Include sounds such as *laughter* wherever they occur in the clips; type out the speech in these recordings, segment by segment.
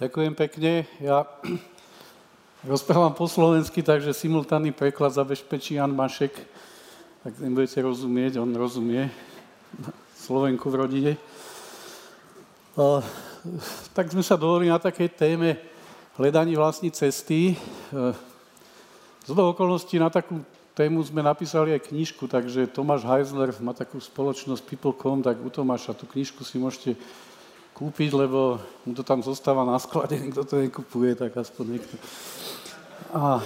Ďakujem pekne. Ja *clears throat* rozprávam po slovensky, takže simultánny preklad zabezpečí Jan Mašek. Tak nebudete rozumieť, on rozumie. Slovenku v rodine. Tak sme sa dohodli na takej téme hľadaní vlastní cesty. Z toho okolností na takú tému sme napísali aj knižku, takže Tomáš Heisler má takú spoločnosť People.com, tak u Tomáša tú knižku si môžete kúpiť, lebo mu to tam zostáva na sklade, *laughs* nikto to nekupuje, tak aspoň niekto. A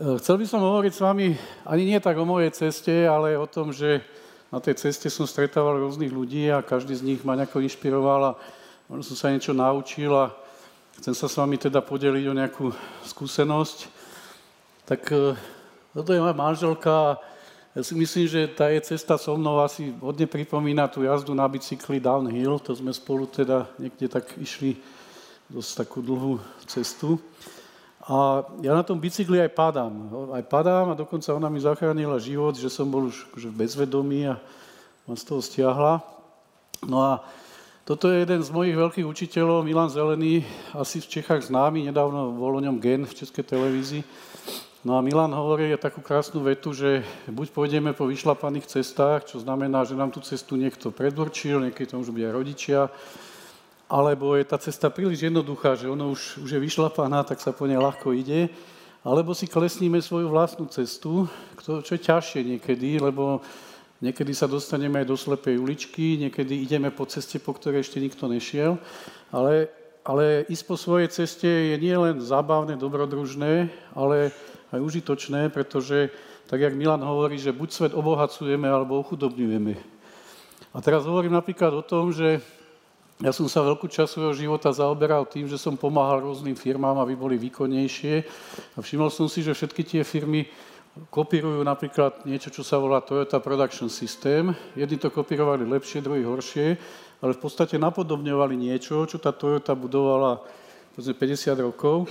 e, chcel by som hovoriť s vami ani nie tak o mojej ceste, ale o tom, že na tej ceste som stretával rôznych ľudí a každý z nich ma nejako inšpiroval a možno som sa niečo naučil a chcem sa s vami teda podeliť o nejakú skúsenosť. Tak e, toto je moja manželka ja si myslím, že tá je cesta so mnou asi hodne pripomína tú jazdu na bicykli downhill. To sme spolu teda niekde tak išli dosť takú dlhú cestu. A ja na tom bicykli aj padám. Aj padám a dokonca ona mi zachránila život, že som bol už akože bezvedomý a ma z toho stiahla. No a toto je jeden z mojich veľkých učiteľov, Milan Zelený, asi v Čechách známy, nedávno bol o ňom gen v Českej televízii. No a Milan hovorí takú krásnu vetu, že buď pôjdeme po vyšlapaných cestách, čo znamená, že nám tú cestu niekto predurčil, niekedy to môžu byť aj rodičia, alebo je tá cesta príliš jednoduchá, že ono už, už je vyšlapaná, tak sa po nej ľahko ide, alebo si klesníme svoju vlastnú cestu, čo je ťažšie niekedy, lebo niekedy sa dostaneme aj do slepej uličky, niekedy ideme po ceste, po ktorej ešte nikto nešiel, ale, ale ísť po svojej ceste je nielen zábavné, dobrodružné, ale aj užitočné, pretože, tak jak Milan hovorí, že buď svet obohacujeme, alebo ochudobňujeme. A teraz hovorím napríklad o tom, že ja som sa veľkú časť svojho života zaoberal tým, že som pomáhal rôznym firmám, aby boli výkonnejšie. A všimol som si, že všetky tie firmy kopírujú napríklad niečo, čo sa volá Toyota Production System. Jedni to kopírovali lepšie, druhí horšie, ale v podstate napodobňovali niečo, čo tá Toyota budovala 50 rokov.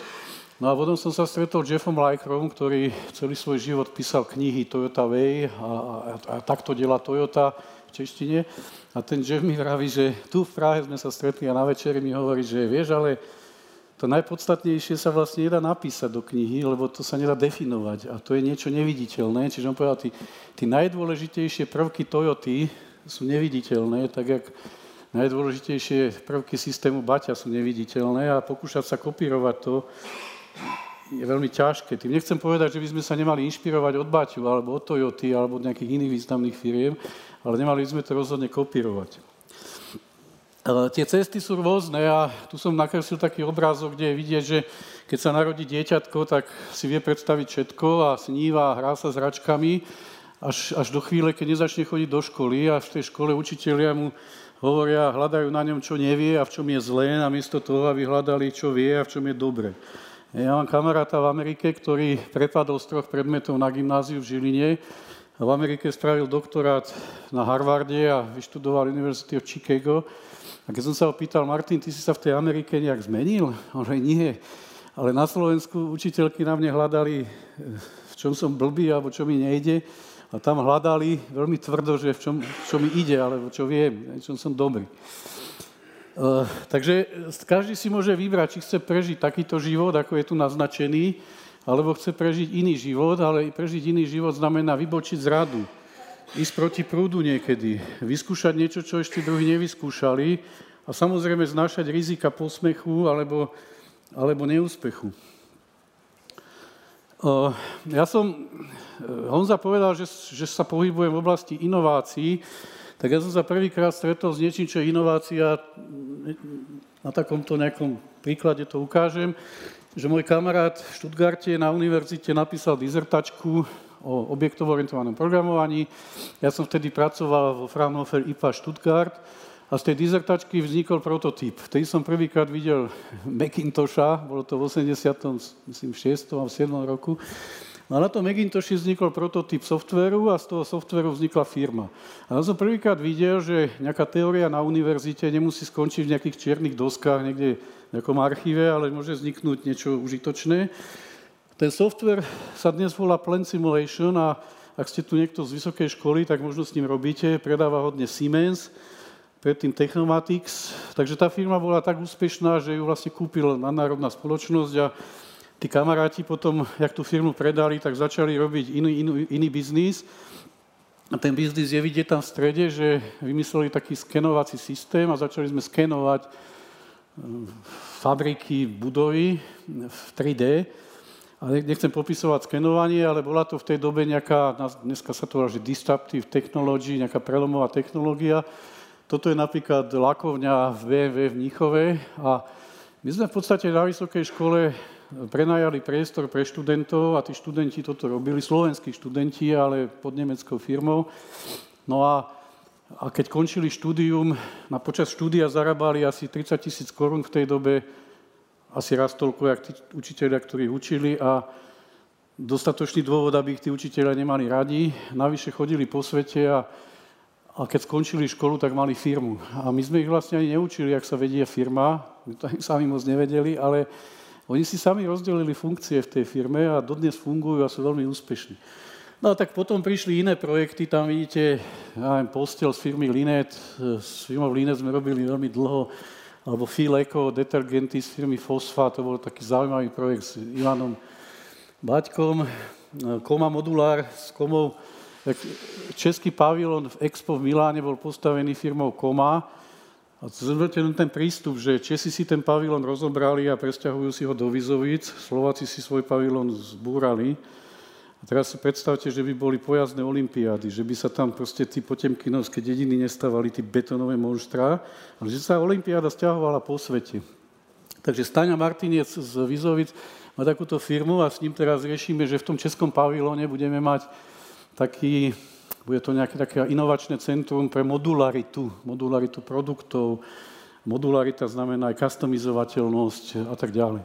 No a potom som sa stretol Jeffom Lycrom, ktorý celý svoj život písal knihy Toyota Way a, a, a takto delá Toyota v češtine. A ten Jeff mi vraví, že tu v Prahe sme sa stretli a na večeri mi hovorí, že vieš, ale to najpodstatnejšie sa vlastne nedá napísať do knihy, lebo to sa nedá definovať a to je niečo neviditeľné. Čiže on povedal, tí najdôležitejšie prvky Toyoty sú neviditeľné, tak jak najdôležitejšie prvky systému Baťa sú neviditeľné a pokúšať sa kopírovať to, je veľmi ťažké. Tým nechcem povedať, že by sme sa nemali inšpirovať od Baťu alebo od Toyoty alebo od nejakých iných významných firiem, ale nemali by sme to rozhodne kopírovať. Tie cesty sú rôzne a tu som nakreslil taký obrázok, kde je vidieť, že keď sa narodí dieťatko, tak si vie predstaviť všetko a sníva, hrá sa s hračkami, až, až do chvíle, keď nezačne chodiť do školy a v tej škole učitelia mu hovoria, hľadajú na ňom, čo nevie a v čom je zlé, namiesto toho, aby hľadali, čo vie a v čom je dobre. Ja mám kamaráta v Amerike, ktorý prepadol z troch predmetov na gymnáziu v Žiline v Amerike spravil doktorát na Harvarde a vyštudoval University of Chicago. A keď som sa ho pýtal, Martin, ty si sa v tej Amerike nejak zmenil? On hovorí, nie. Ale na Slovensku učiteľky na mne hľadali, v čom som blbý alebo čo mi nejde. A tam hľadali veľmi tvrdo, že v čom, čo mi ide, alebo čo viem, v čom som dobrý. Eh, takže každý si môže vybrať, či chce prežiť takýto život, ako je tu naznačený, alebo chce prežiť iný život, ale prežiť iný život znamená vybočiť z radu, ísť proti prúdu niekedy, vyskúšať niečo, čo ešte druhí nevyskúšali a samozrejme znášať rizika posmechu alebo, alebo neúspechu. Eh, ja som, eh, Honza povedal, že, že sa pohybujem v oblasti inovácií, tak ja som sa prvýkrát stretol s niečím, čo je inovácia. Na takomto nejakom príklade to ukážem, že môj kamarát v Štutgarte na univerzite napísal dizertačku o objektovo-orientovanom programovaní. Ja som vtedy pracoval vo Fraunhofer IPA Stuttgart a z tej dizertačky vznikol prototyp. Vtedy som prvýkrát videl Macintosha, bolo to v 86. a 7. roku. No a na tom Macintoshi vznikol prototyp softveru a z toho softveru vznikla firma. A ja som prvýkrát videl, že nejaká teória na univerzite nemusí skončiť v nejakých čiernych doskách niekde v nejakom archíve, ale môže vzniknúť niečo užitočné. Ten software sa dnes volá Plant Simulation a ak ste tu niekto z vysokej školy, tak možno s ním robíte, predáva hodne Siemens. predtým Technomatics. Takže tá firma bola tak úspešná, že ju vlastne kúpil nadnárodná spoločnosť a tí kamaráti potom, jak tú firmu predali, tak začali robiť iný, iný, iný biznis. A ten biznis je vidieť tam v strede, že vymysleli taký skenovací systém a začali sme skenovať fabriky, budovy v 3D. A nechcem popisovať skenovanie, ale bola to v tej dobe nejaká, dneska sa to volá, že disruptive technology, nejaká prelomová technológia. Toto je napríklad lakovňa v BMW v Níchove a my sme v podstate na vysokej škole prenajali priestor pre študentov a tí študenti toto robili, slovenskí študenti, ale pod nemeckou firmou. No a, a keď končili štúdium, na počas štúdia zarábali asi 30 tisíc korún v tej dobe, asi raz toľko, jak tí učiteľia, ktorí učili a dostatočný dôvod, aby ich tí učiteľia nemali radi. Navyše chodili po svete a, a keď skončili školu, tak mali firmu. A my sme ich vlastne ani neučili, ak sa vedie firma, my to ani sami moc nevedeli, ale oni si sami rozdelili funkcie v tej firme a dodnes fungujú a sú veľmi úspešní. No a tak potom prišli iné projekty, tam vidíte, ja postel z firmy Linet, s firmou Linet sme robili veľmi dlho, alebo Feel Eco, detergenty z firmy Fosfa, to bol taký zaujímavý projekt s Ivanom Baťkom, Koma Modulár s Komou, český pavilon v Expo v Miláne bol postavený firmou Koma, a zoberte ten prístup, že Česi si ten pavilon rozobrali a presťahujú si ho do Vizovic, Slováci si svoj pavilon zbúrali, a teraz si predstavte, že by boli pojazdné olimpiády, že by sa tam proste tí potemkinovské dediny nestávali, tí betonové monštrá, ale že sa olimpiáda stiahovala po svete. Takže Staňa Martinec z Vizovic má takúto firmu a s ním teraz riešime, že v tom českom pavilóne budeme mať taký, bude to nejaké také inovačné centrum pre modularitu, modularitu produktov. Modularita znamená aj customizovateľnosť a tak ďalej.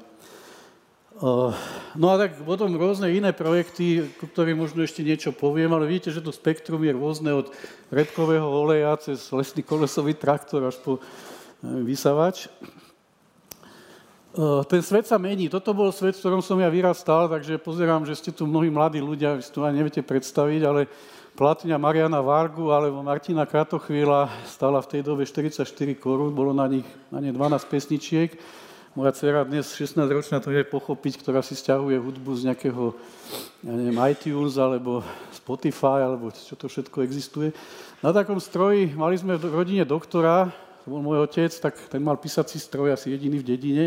Eh, no a tak potom rôzne iné projekty, o ktorým možno ešte niečo poviem, ale vidíte, že to spektrum je rôzne od repkového oleja cez lesný kolesový traktor až po vysavač. Eh, ten svet sa mení. Toto bol svet, v ktorom som ja vyrastal, takže pozerám, že ste tu mnohí mladí ľudia, vy si to ani neviete predstaviť, ale platňa Mariana Vargu alebo Martina Kratochvíľa stala v tej dobe 44 korún, bolo na nich na ne 12 pesničiek moja dcera dnes 16-ročná to je pochopiť, ktorá si stiahuje hudbu z nejakého ja neviem, iTunes alebo Spotify, alebo čo to všetko existuje. Na takom stroji mali sme v rodine doktora, to bol môj otec, tak ten mal písací stroj asi jediný v dedine.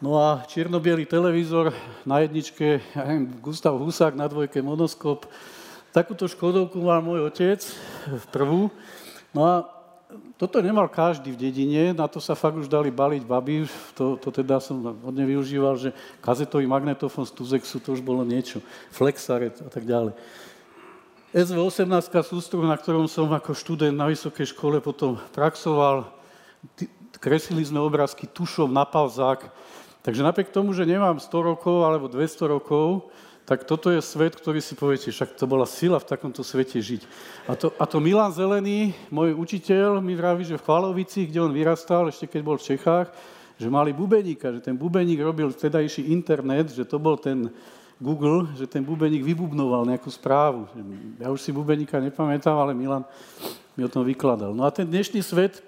No a čierno televízor na jedničke, ja neviem, Gustav Husák, na dvojke monoskop. Takúto škodovku mal môj otec v prvú. No a toto nemal každý v dedine, na to sa fakt už dali baliť baby, to, to teda som hodne využíval, že kazetový magnetofón z Tuzexu, to už bolo niečo, flexaret a tak ďalej. SV-18 sústruh, na ktorom som ako študent na vysokej škole potom praxoval, kreslili sme obrázky tušom na palzák, takže napriek tomu, že nemám 100 rokov alebo 200 rokov, tak toto je svet, ktorý si poviete, však to bola sila v takomto svete žiť. A to, a to Milan Zelený, môj učiteľ, mi vraví, že v Chvalovici, kde on vyrastal, ešte keď bol v Čechách, že mali bubeníka, že ten bubeník robil vtedajší internet, že to bol ten Google, že ten bubeník vybubnoval nejakú správu. Ja už si bubeníka nepamätám, ale Milan mi o tom vykladal. No a ten dnešný svet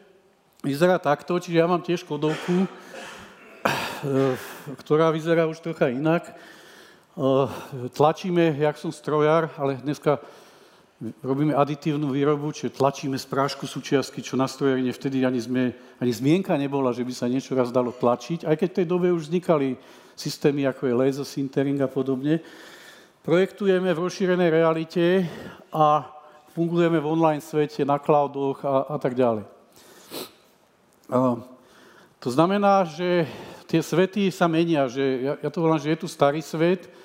vyzerá takto, čiže ja mám tiež kodovku, eh, ktorá vyzerá už trocha inak. Eh, tlačíme, jak som strojár, ale dneska robíme aditívnu výrobu, čiže tlačíme z prášku súčiastky, čo na strojarine vtedy ani, sme, ani zmienka nebola, že by sa niečo raz dalo tlačiť, aj keď v tej dobe už vznikali systémy, ako je laser sintering a podobne. Projektujeme v rozšírenej realite a fungujeme v online svete, na cloudoch a, a tak ďalej. A, to znamená, že tie svety sa menia, že ja, ja to volám, že je tu starý svet,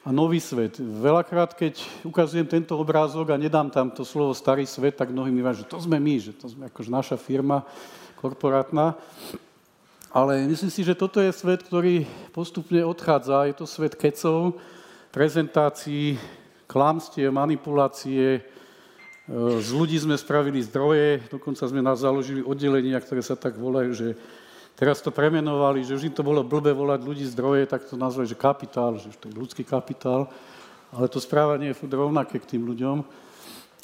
a nový svet. Veľakrát, keď ukazujem tento obrázok a nedám tam to slovo starý svet, tak mnohí mi že to sme my, že to sme akože naša firma korporátna. Ale myslím si, že toto je svet, ktorý postupne odchádza. Je to svet kecov, prezentácií, klamstie, manipulácie. E, z ľudí sme spravili zdroje, dokonca sme nás založili oddelenia, ktoré sa tak volajú, že Teraz to premenovali, že už im to bolo blbe volať ľudí zdroje, tak to nazvali, že kapitál, že to je ľudský kapitál, ale to správanie je furt rovnaké k tým ľuďom.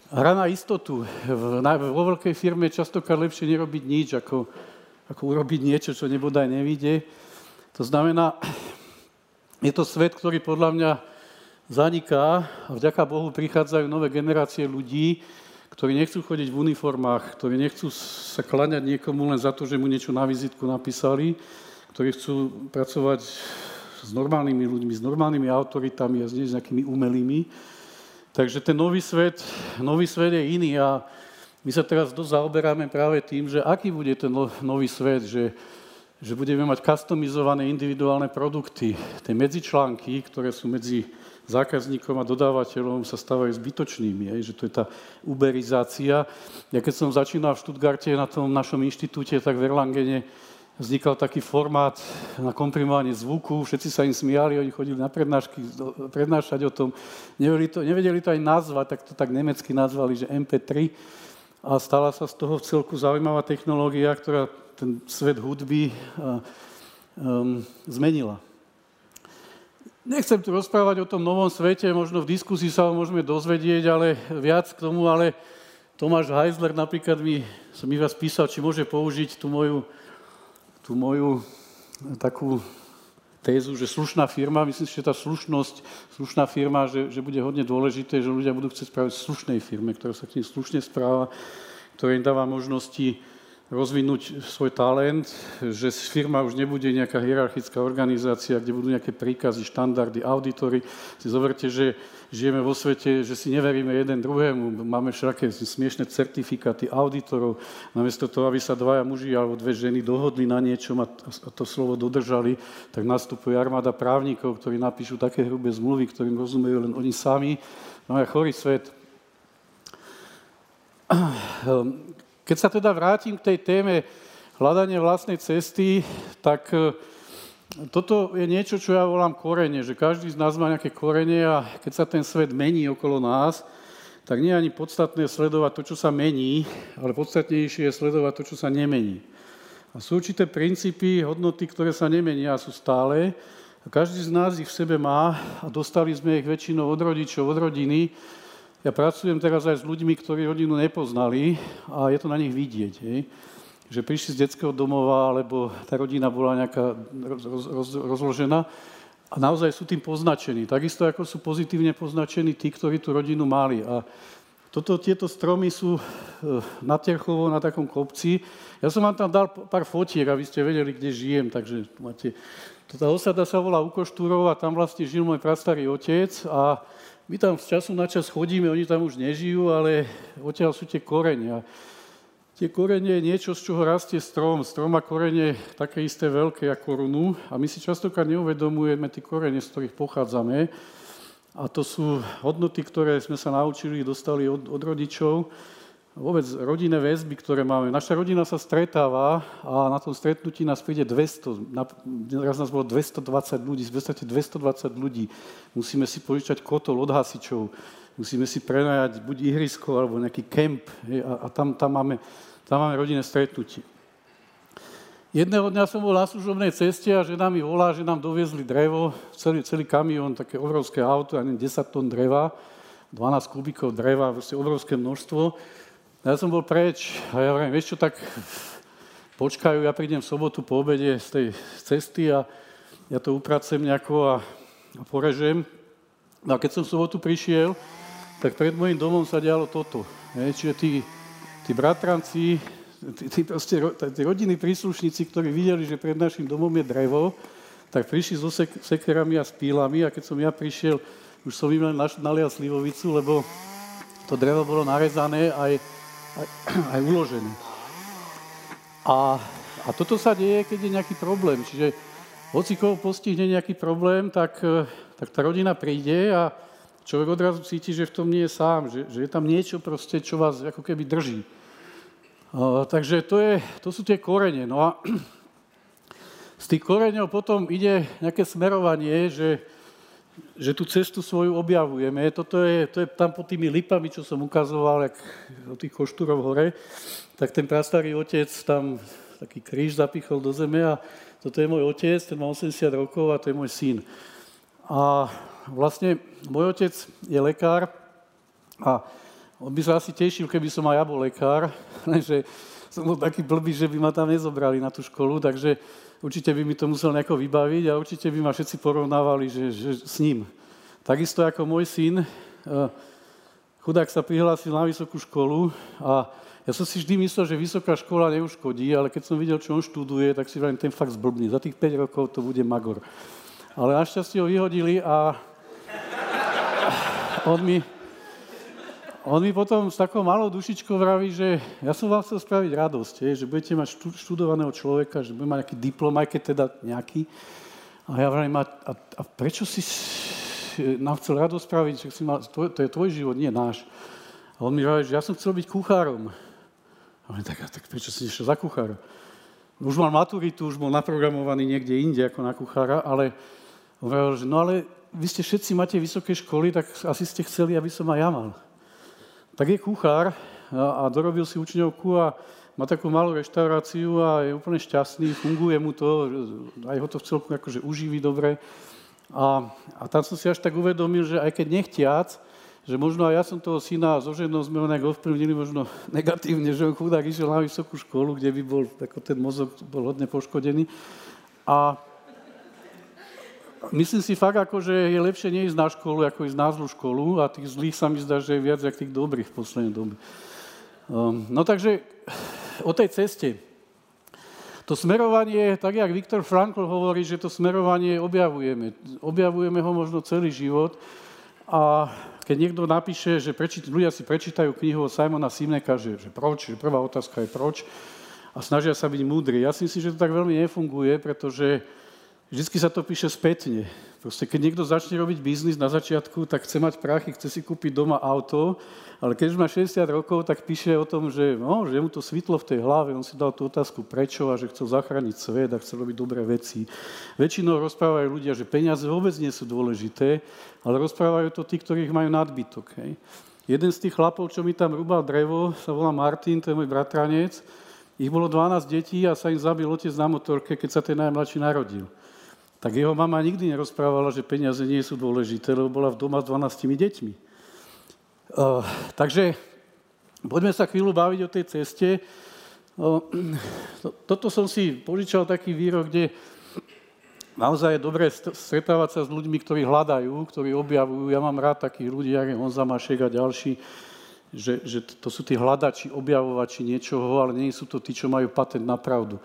hra na istotu. Vo veľkej firme je častokrát lepšie nerobiť nič, ako, ako urobiť niečo, čo nebodaj nevidie. To znamená, je to svet, ktorý podľa mňa zaniká a vďaka Bohu prichádzajú nové generácie ľudí, ktorí nechcú chodiť v uniformách, ktorí nechcú sa klaňať niekomu len za to, že mu niečo na vizitku napísali, ktorí chcú pracovať s normálnymi ľuďmi, s normálnymi autoritami a s nejakými umelými. Takže ten nový svet, nový svet je iný a my sa teraz dosť zaoberáme práve tým, že aký bude ten nový svet, že, že budeme mať customizované individuálne produkty. Tie medzičlánky, ktoré sú medzi zákazníkom a dodávateľom, sa stávajú zbytočnými, aj, že to je tá uberizácia. Ja keď som začínal v Štutgarte na tom našom inštitúte, tak v Erlangene vznikal taký formát na komprimovanie zvuku, všetci sa im smiali, oni chodili na prednášky, prednášať o tom, nevedeli to, nevedeli to aj nazvať, tak to tak nemecky nazvali, že MP3 a stala sa z toho celku zaujímavá technológia, ktorá ten svet hudby um, zmenila. Nechcem tu rozprávať o tom novom svete, možno v diskusii sa ho môžeme dozvedieť, ale viac k tomu, ale Tomáš Heisler napríklad mi, som mi vás písal, či môže použiť tú moju tú moju takú tézu, že slušná firma, myslím si, že tá slušnosť, slušná firma, že, že bude hodne dôležité, že ľudia budú chcieť správať v slušnej firme, ktorá sa k nim slušne správa, ktorá im dáva možnosti rozvinúť svoj talent, že firma už nebude nejaká hierarchická organizácia, kde budú nejaké príkazy, štandardy, auditory. Si zoberte, že žijeme vo svete, že si neveríme jeden druhému. Máme všaké smiešné certifikáty auditorov. Namiesto toho, aby sa dvaja muži alebo dve ženy dohodli na niečom a to slovo dodržali, tak nastupuje armáda právnikov, ktorí napíšu také hrubé zmluvy, ktorým rozumejú len oni sami. Máme chorý svet. Keď sa teda vrátim k tej téme hľadanie vlastnej cesty, tak e, toto je niečo, čo ja volám korene, že každý z nás má nejaké korene a keď sa ten svet mení okolo nás, tak nie je ani podstatné sledovať to, čo sa mení, ale podstatnejšie je sledovať to, čo sa nemení. A sú určité princípy, hodnoty, ktoré sa nemenia a sú stále. A každý z nás ich v sebe má a dostali sme ich väčšinou od rodičov, od rodiny. Ja pracujem teraz aj s ľuďmi, ktorí rodinu nepoznali a je to na nich vidieť. Hej? Že prišli z detského domova, alebo tá rodina bola nejaká roz, roz, rozložená a naozaj sú tým poznačení. Takisto ako sú pozitívne poznačení tí, ktorí tú rodinu mali. A toto, tieto stromy sú e, na Terchovo, na takom kopci. Ja som vám tam dal pár fotiek, aby ste vedeli, kde žijem, takže máte... Tá osada sa volá Ukoštúrov a tam vlastne žil môj prastarý otec a my tam z času na čas chodíme, oni tam už nežijú, ale odtiaľ sú tie korene. Tie korene je niečo, z čoho rastie strom. Strom má korene také isté veľké ako runu a my si častokrát neuvedomujeme tie korene, z ktorých pochádzame. A to sú hodnoty, ktoré sme sa naučili, dostali od, od rodičov vôbec rodinné väzby, ktoré máme. Naša rodina sa stretáva a na tom stretnutí nás príde 200, raz nás bolo 220 ľudí, v podstate 220 ľudí. Musíme si požičať kotol od hasičov, musíme si prenajať buď ihrisko alebo nejaký kemp a, a tam, tam, máme, tam máme rodinné stretnutie. Jedného dňa som bol na služobnej ceste a žena mi volá, že nám doviezli drevo, celý, celý kamión, také obrovské auto, neviem, 10 tón dreva, 12 kubíkov dreva, vlastne obrovské množstvo. Ja som bol preč a ja hovorím, vieš čo, tak počkajú, ja prídem v sobotu po obede z tej cesty a ja to upracem nejako a, a porežem. No a keď som v sobotu prišiel, tak pred môjim domom sa dialo toto. Je, čiže tí, tí bratranci, tí, tí, proste, tí rodiny príslušníci, ktorí videli, že pred našim domom je drevo, tak prišli so sek- sekerami a s pílami a keď som ja prišiel, už som im len nalial slivovicu, lebo to drevo bolo narezané aj aj, *clears throat* aj uložené. A, a toto sa deje, keď je nejaký problém. Čiže hoci koho postihne nejaký problém, tak, e, tak tá rodina príde a človek odrazu cíti, že v tom nie je sám, že, že je tam niečo proste, čo vás ako keby drží. Uh, takže to, je, to sú tie korene. No a *clears throat* z tých koreňov potom ide nejaké smerovanie, že, že tú cestu svoju objavujeme. Toto je, to je tam pod tými lipami, čo som ukazoval, jak od tých koštúrov hore, tak ten prastarý otec tam taký kríž zapichol do zeme a toto je môj otec, ten má 80 rokov a to je môj syn. A vlastne môj otec je lekár a on by sa asi tešil, keby som aj ja bol lekár, *laughs* lenže som bol taký blbý, že by ma tam nezobrali na tú školu, takže určite by mi to musel nejako vybaviť a určite by ma všetci porovnávali že, že s ním. Takisto ako môj syn, eh, chudák sa prihlásil na vysokú školu a ja som si vždy myslel, že vysoká škola neuškodí, ale keď som videl, čo on študuje, tak si vrajím, ten fakt zblbný. Za tých 5 rokov to bude magor. Ale našťastie ho vyhodili a on mi, on mi potom s takou malou dušičkou vraví, že ja som vám chcel spraviť radosť, že budete mať študovaného človeka, že bude mať nejaký diplom, aj keď teda nejaký. A ja vravím, a, a, a prečo si nám chcel radosť spraviť, že si mal, to, to je tvoj život, nie náš. A on mi vraví, že ja som chcel byť kuchárom. A on tak, tak prečo si išiel za kuchára? Už mal maturitu, už bol naprogramovaný niekde inde ako na kuchára, ale on hovoril, že no ale vy ste všetci máte vysoké školy, tak asi ste chceli, aby som aj ja mal. Tak je kuchár a, a dorobil si učňovku a má takú malú reštauráciu a je úplne šťastný, funguje mu to, aj ho to v celku akože uživí dobre. A, a tam som si až tak uvedomil, že aj keď nechtiac, že možno aj ja som toho syna so ženou sme ho nejak ovplyvnili možno *laughs* negatívne, že on chudák išiel na vysokú školu, kde by bol, ako ten mozog bol hodne poškodený. A myslím si fakt, ako, že je lepšie neísť na školu, ako ísť na zlú školu a tých zlých sa mi zdá, že je viac ako tých dobrých v poslednej dobe. Um, no takže o tej ceste. To smerovanie, tak jak Viktor Frankl hovorí, že to smerovanie objavujeme. Objavujeme ho možno celý život a keď niekto napíše, že prečít, ľudia si prečítajú knihu od Simona Simneka, že, že proč, že prvá otázka je proč a snažia sa byť múdri. Ja si myslím, že to tak veľmi nefunguje, pretože vždy sa to píše spätne. Proste keď niekto začne robiť biznis na začiatku, tak chce mať prachy, chce si kúpiť doma auto ale keď už má 60 rokov, tak píše o tom, že, no, že mu to svitlo v tej hlave, on si dal tú otázku prečo a že chcel zachrániť svet a chcel robiť dobré veci. Väčšinou rozprávajú ľudia, že peniaze vôbec nie sú dôležité, ale rozprávajú to tí, ktorých majú nadbytok. Hej. Jeden z tých chlapov, čo mi tam rúbal drevo, sa volá Martin, to je môj bratranec. Ich bolo 12 detí a sa im zabil otec na motorke, keď sa ten najmladší narodil. Tak jeho mama nikdy nerozprávala, že peniaze nie sú dôležité, lebo bola v doma s 12 deťmi. Uh, takže poďme sa chvíľu baviť o tej ceste. Uh, to, toto som si požičal taký výrok, kde naozaj je dobré stretávať sa s ľuďmi, ktorí hľadajú, ktorí objavujú. Ja mám rád takých ľudí, ako je Honza Mašek a ďalší, že, že to sú tí hľadači, objavovači niečoho, ale nie sú to tí, čo majú patent na pravdu.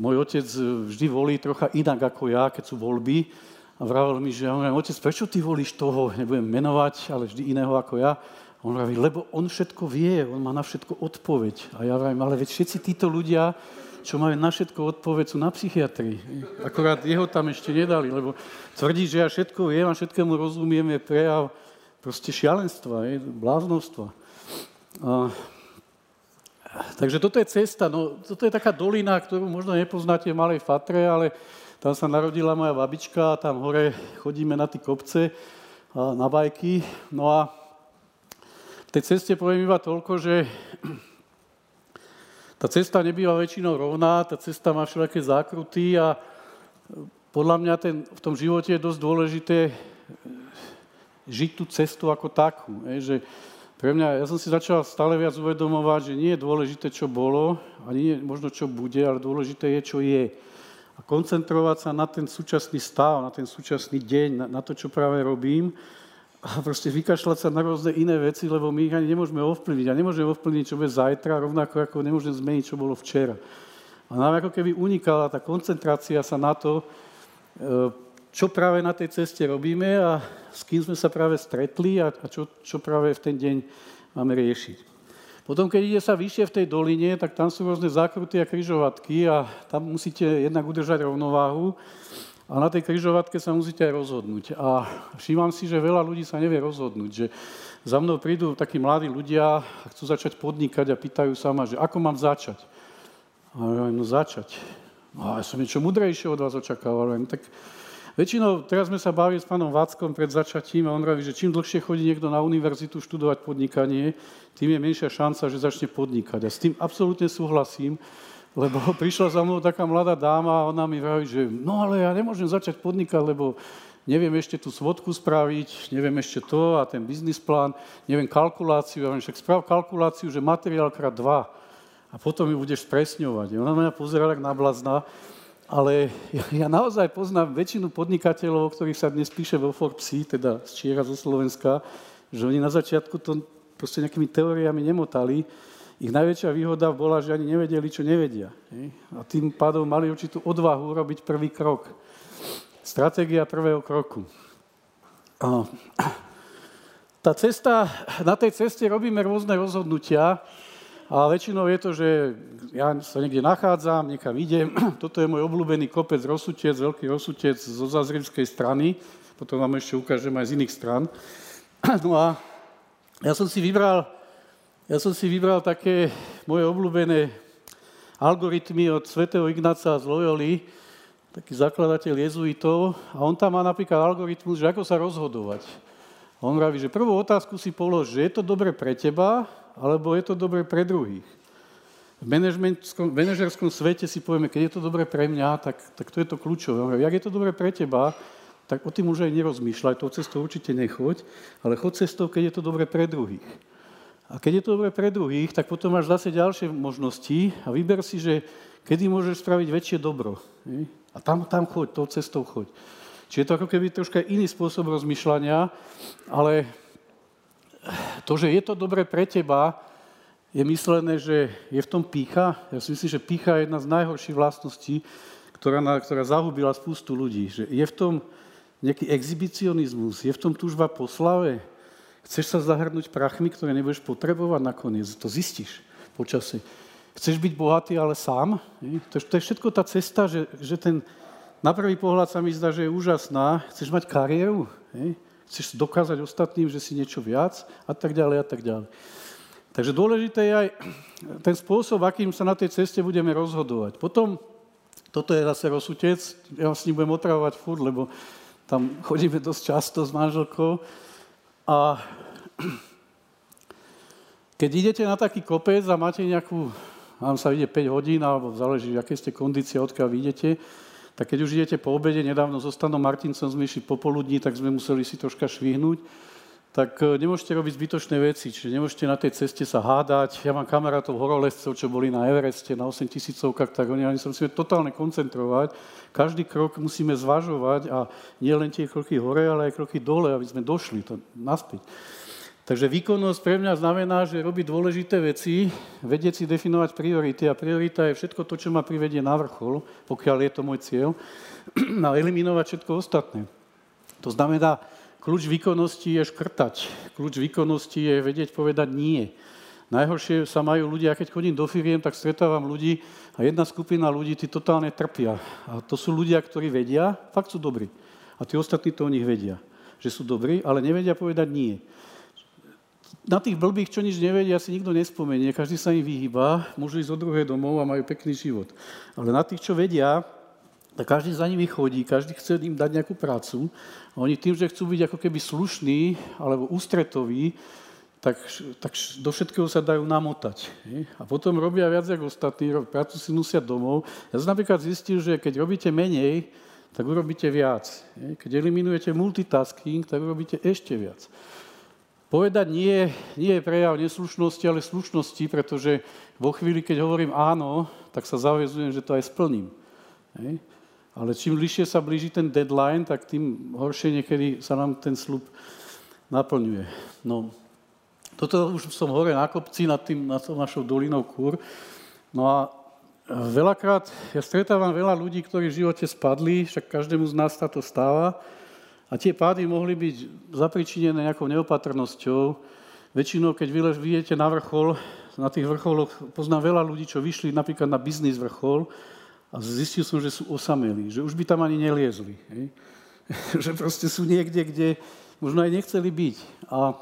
Môj otec vždy volí trocha inak ako ja, keď sú voľby a vravel mi, že ja hovorím, otec, prečo ty volíš toho, nebudem menovať, ale vždy iného ako ja. On hovorí, lebo on všetko vie, on má na všetko odpoveď. A ja hovorím, ale veď všetci títo ľudia, čo majú na všetko odpoveď, sú na psychiatrii. Akorát jeho tam ešte nedali, lebo tvrdí, že ja všetko viem a všetkému rozumiem, je prejav proste šialenstva, je, bláznostva. A, takže toto je cesta, no, toto je taká dolina, ktorú možno nepoznáte v Malej Fatre, ale tam sa narodila moja babička a tam hore chodíme na tie kopce, na bajky. No a v tej ceste poviem iba toľko, že tá cesta nebýva väčšinou rovná, tá cesta má všelijaké zákruty a podľa mňa ten, v tom živote je dosť dôležité žiť tú cestu ako takú. Že pre mňa, ja som si začal stále viac uvedomovať, že nie je dôležité, čo bolo, ani nie možno, čo bude, ale dôležité je, čo je a koncentrovať sa na ten súčasný stav, na ten súčasný deň, na, na to, čo práve robím a proste vykašľať sa na rôzne iné veci, lebo my ich ani nemôžeme ovplyvniť. A nemôžeme ovplyvniť, čo bude zajtra, rovnako ako nemôžeme zmeniť, čo bolo včera. A nám ako keby unikala tá koncentrácia sa na to, e, čo práve na tej ceste robíme a s kým sme sa práve stretli a čo, čo práve v ten deň máme riešiť. Potom, keď ide sa vyššie v tej doline, tak tam sú rôzne zákruty a kryžovatky a tam musíte jednak udržať rovnováhu a na tej kryžovatke sa musíte aj rozhodnúť. A všímam si, že veľa ľudí sa nevie rozhodnúť, že za mnou prídu takí mladí ľudia a chcú začať podnikať a pýtajú sa ma, že ako mám začať. A ja no začať. No, ja som niečo mudrejšie od vás očakával. Tak Väčšinou, teraz sme sa bavili s pánom Váckom pred začatím a on hovorí, že čím dlhšie chodí niekto na univerzitu študovať podnikanie, tým je menšia šanca, že začne podnikať. A s tým absolútne súhlasím, lebo *laughs* prišla za mnou taká mladá dáma a ona mi hovorí, že no ale ja nemôžem začať podnikať, lebo neviem ešte tú svodku spraviť, neviem ešte to a ten biznis neviem kalkuláciu, ja však sprav kalkuláciu, že materiál krát dva a potom ju budeš spresňovať. Ona mňa pozerala na blazna, ale ja, naozaj poznám väčšinu podnikateľov, ktorých sa dnes píše vo Forbesi, teda z Čiera, zo Slovenska, že oni na začiatku to proste nejakými teóriami nemotali. Ich najväčšia výhoda bola, že ani nevedeli, čo nevedia. A tým pádom mali určitú odvahu robiť prvý krok. Stratégia prvého kroku. *clears throat* Tá cesta, na tej ceste robíme rôzne rozhodnutia a väčšinou je to, že ja sa niekde nachádzam, niekam idem. *clears throat* Toto je môj obľúbený kopec Rosutec, veľký Rosutec zo Zazrivskej strany. Potom vám ešte ukážem aj z iných stran. *clears throat* No a ja som si vybral, ja som si vybral také moje obľúbené algoritmy od svätého Ignáca z Loyoli, taký zakladateľ jezuitov, a on tam má napríklad algoritmus, že ako sa rozhodovať. On vraví, že prvú otázku si polož, že je to dobre pre teba, alebo je to dobre pre druhých. V manažerskom svete si povieme, keď je to dobre pre mňa, tak, tak to je to kľúčové. Jak je to dobre pre teba, tak o tým už aj nerozmýšľaj, tou cestou určite nechoď, ale chod cestou, keď je to dobre pre druhých. A keď je to dobre pre druhých, tak potom máš zase ďalšie možnosti a vyber si, že kedy môžeš spraviť väčšie dobro. A tam, tam choď, tou cestou choď. Čiže je to ako keby troška iný spôsob rozmýšľania, ale to, že je to dobre pre teba, je myslené, že je v tom pícha. Ja si myslím, že pícha je jedna z najhorších vlastností, ktorá, ktorá zahubila spústu ľudí. Že je v tom nejaký exhibicionizmus, je v tom túžba po slave. Chceš sa zahrnúť prachmi, ktoré nebudeš potrebovať nakoniec. To zistíš počasí. Chceš byť bohatý, ale sám. To, to je všetko tá cesta, že, že ten, na prvý pohľad sa mi zdá, že je úžasná. Chceš mať kariéru, chceš dokázať ostatným, že si niečo viac a tak ďalej a tak ďalej. Takže dôležité je aj ten spôsob, akým sa na tej ceste budeme rozhodovať. Potom, toto je zase rozsutec, ja s ním budem otravovať furt, lebo tam chodíme dosť často s manželkou. A keď idete na taký kopec a máte nejakú, vám sa ide 5 hodín, alebo záleží, aké ste kondície, odkiaľ vidíte, tak keď už idete po obede, nedávno so Stanom Martincom sme išli popoludní, tak sme museli si troška švihnúť tak e, nemôžete robiť zbytočné veci, čiže nemôžete na tej ceste sa hádať. Ja mám kamarátov horolezcov, čo boli na Evereste, na 8 tisícovkách, tak oni, oni sa musíme totálne koncentrovať. Každý krok musíme zvažovať a nie len tie kroky hore, ale aj kroky dole, aby sme došli to naspäť. Takže výkonnosť pre mňa znamená, že robiť dôležité veci, vedieť si definovať priority a priorita je všetko to, čo ma privedie na vrchol, pokiaľ je to môj cieľ, *clears throat* a eliminovať všetko ostatné. To znamená, Kľúč výkonnosti je škrtať. Kľúč výkonnosti je vedieť povedať nie. Najhoršie sa majú ľudia, keď chodím do firiem, tak stretávam ľudí a jedna skupina ľudí tí totálne trpia. A to sú ľudia, ktorí vedia, fakt sú dobrí. A tí ostatní to o nich vedia, že sú dobrí, ale nevedia povedať nie. Na tých blbých, čo nič nevedia, si nikto nespomenie, každý sa im vyhýba, môžu ísť od druhé domov a majú pekný život. Ale na tých, čo vedia, tak každý za nimi chodí, každý chce im dať nejakú prácu a oni tým, že chcú byť ako keby slušní alebo ústretoví, tak, tak do všetkého sa dajú namotať. Je? A potom robia viac ako ostatní, prácu si nosia domov. Ja som napríklad zistil, že keď robíte menej, tak urobíte viac. Je? Keď eliminujete multitasking, tak urobíte ešte viac. Povedať nie, nie je prejav neslušnosti, ale slušnosti, pretože vo chvíli, keď hovorím áno, tak sa zavezujem, že to aj splním. Je? Ale čím bližšie sa blíži ten deadline, tak tým horšie niekedy sa nám ten slub naplňuje. No, toto už som hore na kopci nad, tým, nad našou dolinou Kúr. No a veľakrát, ja stretávam veľa ľudí, ktorí v živote spadli, však každému z nás sa to stáva. A tie pády mohli byť zapričinené nejakou neopatrnosťou. Väčšinou, keď vy vyjete na vrchol, na tých vrcholoch poznám veľa ľudí, čo vyšli napríklad na biznis vrchol, a zistil som, že sú osamelí, že už by tam ani neliezli. Hej? *laughs* že proste sú niekde, kde možno aj nechceli byť. A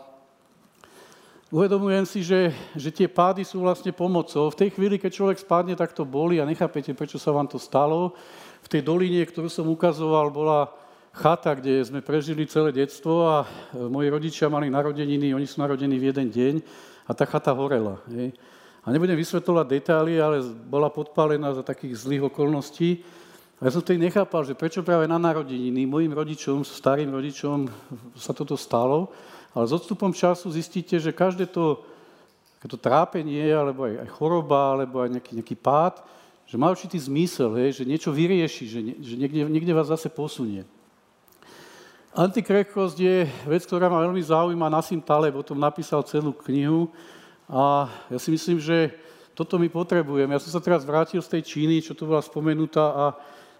uvedomujem si, že, že tie pády sú vlastne pomocou. V tej chvíli, keď človek spadne, tak to boli a nechápete, prečo sa vám to stalo. V tej doline, ktorú som ukazoval, bola chata, kde sme prežili celé detstvo a moji rodičia mali narodeniny, oni sú narodení v jeden deň a tá chata horela. Hej? A nebudem vysvetľovať detaily, ale bola podpálená za takých zlých okolností. A ja som vtedy nechápal, že prečo práve na narodeniny mojim rodičom, starým rodičom sa toto stalo, ale s odstupom času zistíte, že každé to, to trápenie, alebo aj, aj choroba, alebo aj nejaký, nejaký pád, že má určitý zmysel, hej, že niečo vyrieši, že, ne, že niekde, niekde vás zase posunie. Antikrehkosť je vec, ktorá ma veľmi zaujíma. Nasim Taleb o tom napísal celú knihu a ja si myslím, že toto my potrebujeme. Ja som sa teraz vrátil z tej Číny, čo tu bola spomenutá a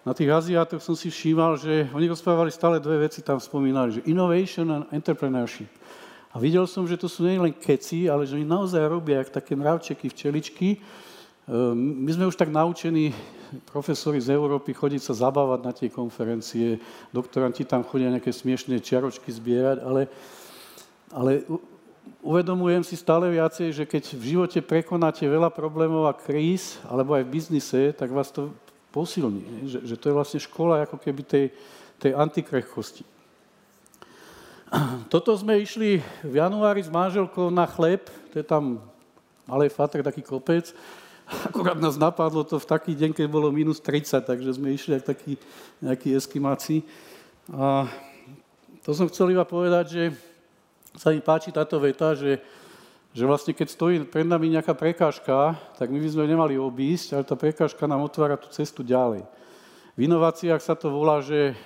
na tých Aziátoch som si všímal, že oni rozprávali stále dve veci, tam spomínali, že innovation and entrepreneurship. A videl som, že to sú nie len keci, ale že oni naozaj robia jak také mravčeky, včeličky. Ehm, my sme už tak naučení, profesori z Európy, chodiť sa zabávať na tie konferencie, doktoranti tam chodia nejaké smiešné čiaročky zbierať, ale, ale uvedomujem si stále viacej, že keď v živote prekonáte veľa problémov a kríz, alebo aj v biznise, tak vás to posilní. Že, že to je vlastne škola ako keby tej, tej antikrehkosti. *clears throat* Toto sme išli v januári s manželkou na chleb, to je tam malej fatre, taký kopec. Akurát nás napadlo to v taký deň, keď bolo minus 30, takže sme išli ako takí nejakí eskimáci. A to som chcel iba povedať, že sa mi páči táto veta, že že vlastne keď stojí pred nami nejaká prekážka, tak my by sme nemali obísť, ale tá prekážka nám otvára tú cestu ďalej. V inováciách sa to volá, že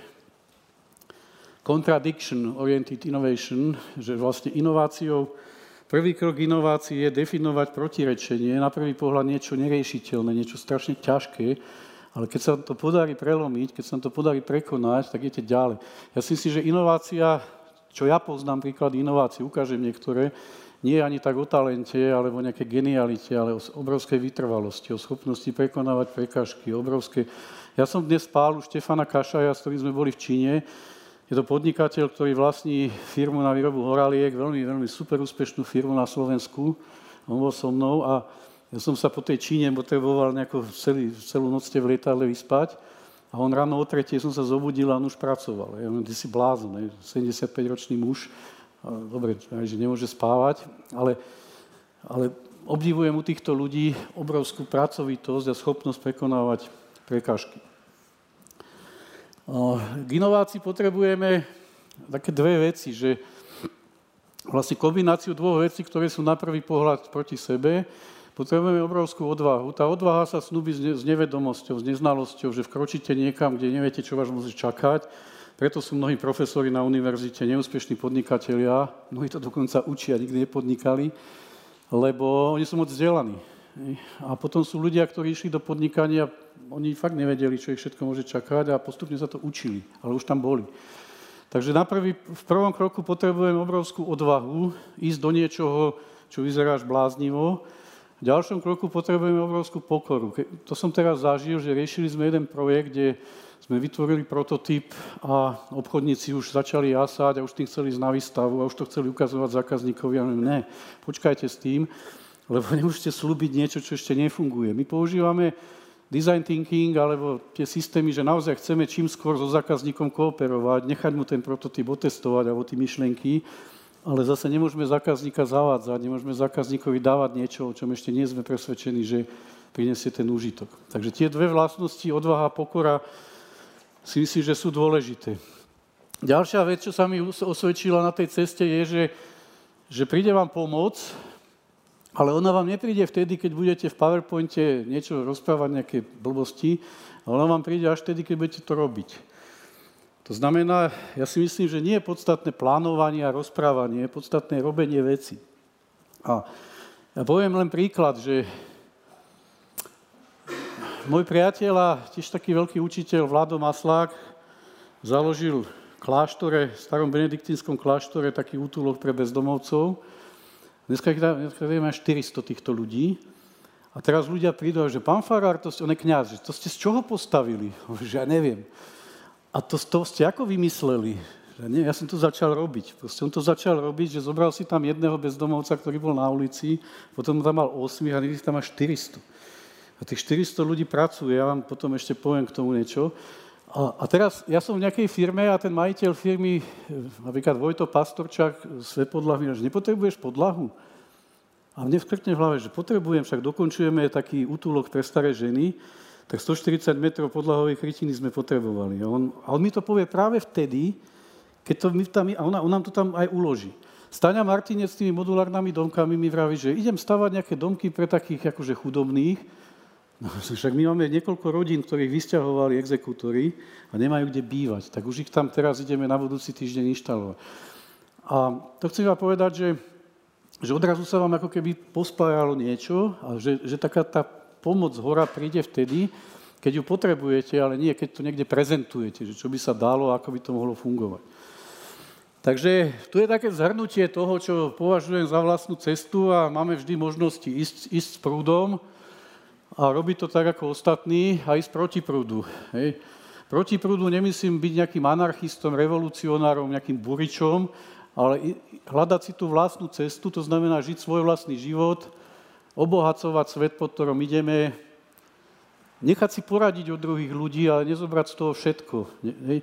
contradiction oriented innovation, že vlastne inováciou, prvý krok inovácie je definovať protirečenie, na prvý pohľad niečo neriešiteľné, niečo strašne ťažké, ale keď sa to podarí prelomiť, keď sa to podarí prekonať, tak idete ďalej. Ja si myslím, že inovácia, čo ja poznám príklad inovácií, ukážem niektoré, nie ani tak o talente alebo o nejakej genialite, ale o obrovskej vytrvalosti, o schopnosti prekonávať prekažky, obrovské. Ja som dnes spál u Štefana Kašaja, s ktorým sme boli v Číne. Je to podnikateľ, ktorý vlastní firmu na výrobu horaliek, veľmi, veľmi super úspešnú firmu na Slovensku. On bol so mnou a ja som sa po tej Číne potreboval nejako celý, celú noc v lietadle vyspať. A on ráno o tretej som sa zobudil a on už pracoval. Ja, ty si blázon, 75-ročný muž dobre, že nemôže spávať, ale, ale obdivujem u týchto ľudí obrovskú pracovitosť a schopnosť prekonávať prekážky. K inovácii potrebujeme také dve veci, že vlastne kombináciu dvoch vecí, ktoré sú na prvý pohľad proti sebe, potrebujeme obrovskú odvahu. Tá odvaha sa snúbi s nevedomosťou, s neznalosťou, že vkročíte niekam, kde neviete, čo vás môže čakať preto sú mnohí profesori na univerzite neúspešní podnikatelia, mnohí to dokonca učia, nikdy nepodnikali, lebo oni sú moc vzdelaní. A potom sú ľudia, ktorí išli do podnikania, oni fakt nevedeli, čo ich všetko môže čakať a postupne sa to učili, ale už tam boli. Takže na prvý, v prvom kroku potrebujem obrovskú odvahu ísť do niečoho, čo vyzerá až bláznivo. V ďalšom kroku potrebujeme obrovskú pokoru. To som teraz zažil, že riešili sme jeden projekt, kde sme vytvorili prototyp a obchodníci už začali jasať a už tým chceli ísť na výstavu a už to chceli ukazovať zákazníkovi. A ne, počkajte s tým, lebo nemôžete slúbiť niečo, čo ešte nefunguje. My používame design thinking alebo tie systémy, že naozaj chceme čím skôr so zákazníkom kooperovať, nechať mu ten prototyp otestovať alebo tie myšlenky, ale zase nemôžeme zákazníka zavádzať, nemôžeme zákazníkovi dávať niečo, o čom ešte nie sme presvedčení, že prinesie ten úžitok. Takže tie dve vlastnosti, odvaha a pokora, si myslím, že sú dôležité. Ďalšia vec, čo sa mi osvedčila na tej ceste, je, že, že príde vám pomoc, ale ona vám nepríde vtedy, keď budete v PowerPointe niečo rozprávať, nejaké blbosti, ona vám príde až vtedy, keď budete to robiť. To znamená, ja si myslím, že nie je podstatné plánovanie a rozprávanie, je podstatné robenie veci. A ja poviem len príklad, že môj priateľ a tiež taký veľký učiteľ Vlado Maslák založil kláštore, v starom benediktínskom kláštore taký útulok pre bezdomovcov. Dneska ich dáme 400 týchto ľudí. A teraz ľudia prídu, že pán Farár, to ste, on je kniaz, že to ste z čoho postavili? *laughs* Že ja neviem. A to, to ste ako vymysleli? Že nie, ja som to začal robiť. Proste on to začal robiť, že zobral si tam jedného bezdomovca, ktorý bol na ulici, potom tam mal 8 a niekedy tam má 400. A tých 400 ľudí pracuje, ja vám potom ešte poviem k tomu niečo. A, a teraz ja som v nejakej firme a ten majiteľ firmy, napríklad Vojto Pastorčák, sve podlahu, že nepotrebuješ podlahu? A mne vkrtne v hlave, že potrebujem, však dokončujeme taký útulok pre staré ženy, tak 140 metrov podlahovej krytiny sme potrebovali. A on, a on mi to povie práve vtedy, keď to my tam, a on, on nám to tam aj uloží. Stania Martinec s tými modulárnymi domkami mi vraví, že idem stavať nejaké domky pre takých akože chudobných, No, však my máme niekoľko rodín, ktorých vysťahovali exekútory a nemajú kde bývať. Tak už ich tam teraz ideme na budúci týždeň inštalovať. A to chcem vám povedať, že, že odrazu sa vám ako keby pospájalo niečo a že, že taká tá pomoc hora príde vtedy, keď ju potrebujete, ale nie keď to niekde prezentujete, že čo by sa dalo, ako by to mohlo fungovať. Takže tu je také zhrnutie toho, čo považujem za vlastnú cestu a máme vždy možnosti ísť, ísť s prúdom, a robiť to tak ako ostatní a ísť proti prúdu. Hej. Proti prúdu nemyslím byť nejakým anarchistom, revolucionárom, nejakým buričom, ale hľadať si tú vlastnú cestu, to znamená žiť svoj vlastný život, obohacovať svet, pod ktorom ideme, nechať si poradiť od druhých ľudí, ale nezobrať z toho všetko. Hej.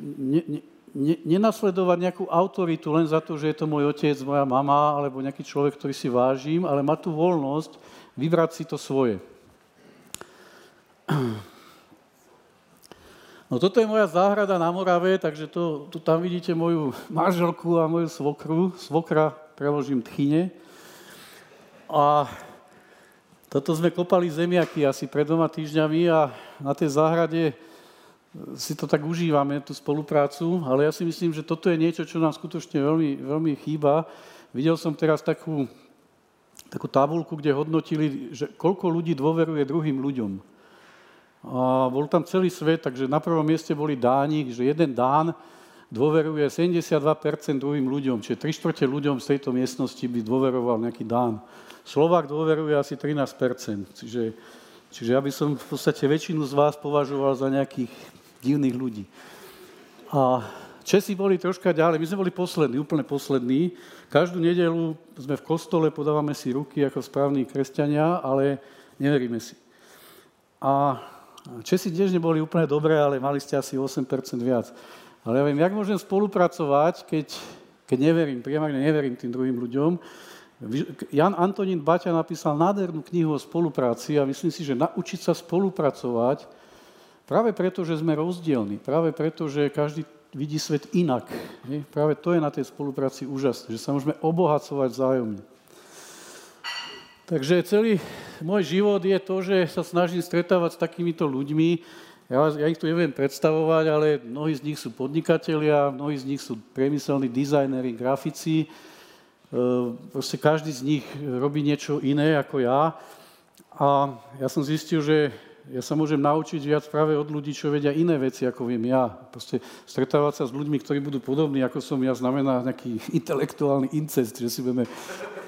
Ne, ne, ne, nenasledovať nejakú autoritu len za to, že je to môj otec, moja mama alebo nejaký človek, ktorý si vážim, ale mať tú voľnosť vybrať si to svoje. No toto je moja záhrada na Morave, takže to, tu tam vidíte moju manželku a moju svokru. Svokra preložím tchyne. A toto sme kopali zemiaky asi pred dvoma týždňami a na tej záhrade si to tak užívame, tú spoluprácu, ale ja si myslím, že toto je niečo, čo nám skutočne veľmi, veľmi chýba. Videl som teraz takú, takú tabulku, kde hodnotili, že koľko ľudí dôveruje druhým ľuďom. A bol tam celý svet, takže na prvom mieste boli Dáni, že jeden Dán dôveruje 72% druhým ľuďom, čiže 3 štvrte ľuďom z tejto miestnosti by dôveroval nejaký Dán. Slovák dôveruje asi 13%, čiže, čiže ja by som v podstate väčšinu z vás považoval za nejakých divných ľudí. A Česi boli troška ďalej, my sme boli poslední, úplne poslední. Každú nedelu sme v kostole, podávame si ruky ako správni kresťania, ale neveríme si. A Česi tiež neboli úplne dobré, ale mali ste asi 8% viac. Ale ja viem, jak môžem spolupracovať, keď, keď neverím, priamerne neverím tým druhým ľuďom. Jan Antonín Baťa napísal nádhernú knihu o spolupráci a myslím si, že naučiť sa spolupracovať práve preto, že sme rozdielni, práve preto, že každý vidí svet inak. Práve to je na tej spolupráci úžasné, že sa môžeme obohacovať vzájomne. Takže celý môj život je to, že sa snažím stretávať s takýmito ľuďmi. Ja, ja ich tu neviem predstavovať, ale mnohí z nich sú podnikatelia, mnohí z nich sú priemyselní dizajneri, grafici. E, proste každý z nich robí niečo iné ako ja. A ja som zistil, že ja sa môžem naučiť viac práve od ľudí, čo vedia iné veci, ako viem ja. Proste stretávať sa s ľuďmi, ktorí budú podobní, ako som ja, znamená nejaký *laughs* intelektuálny incest, že si budeme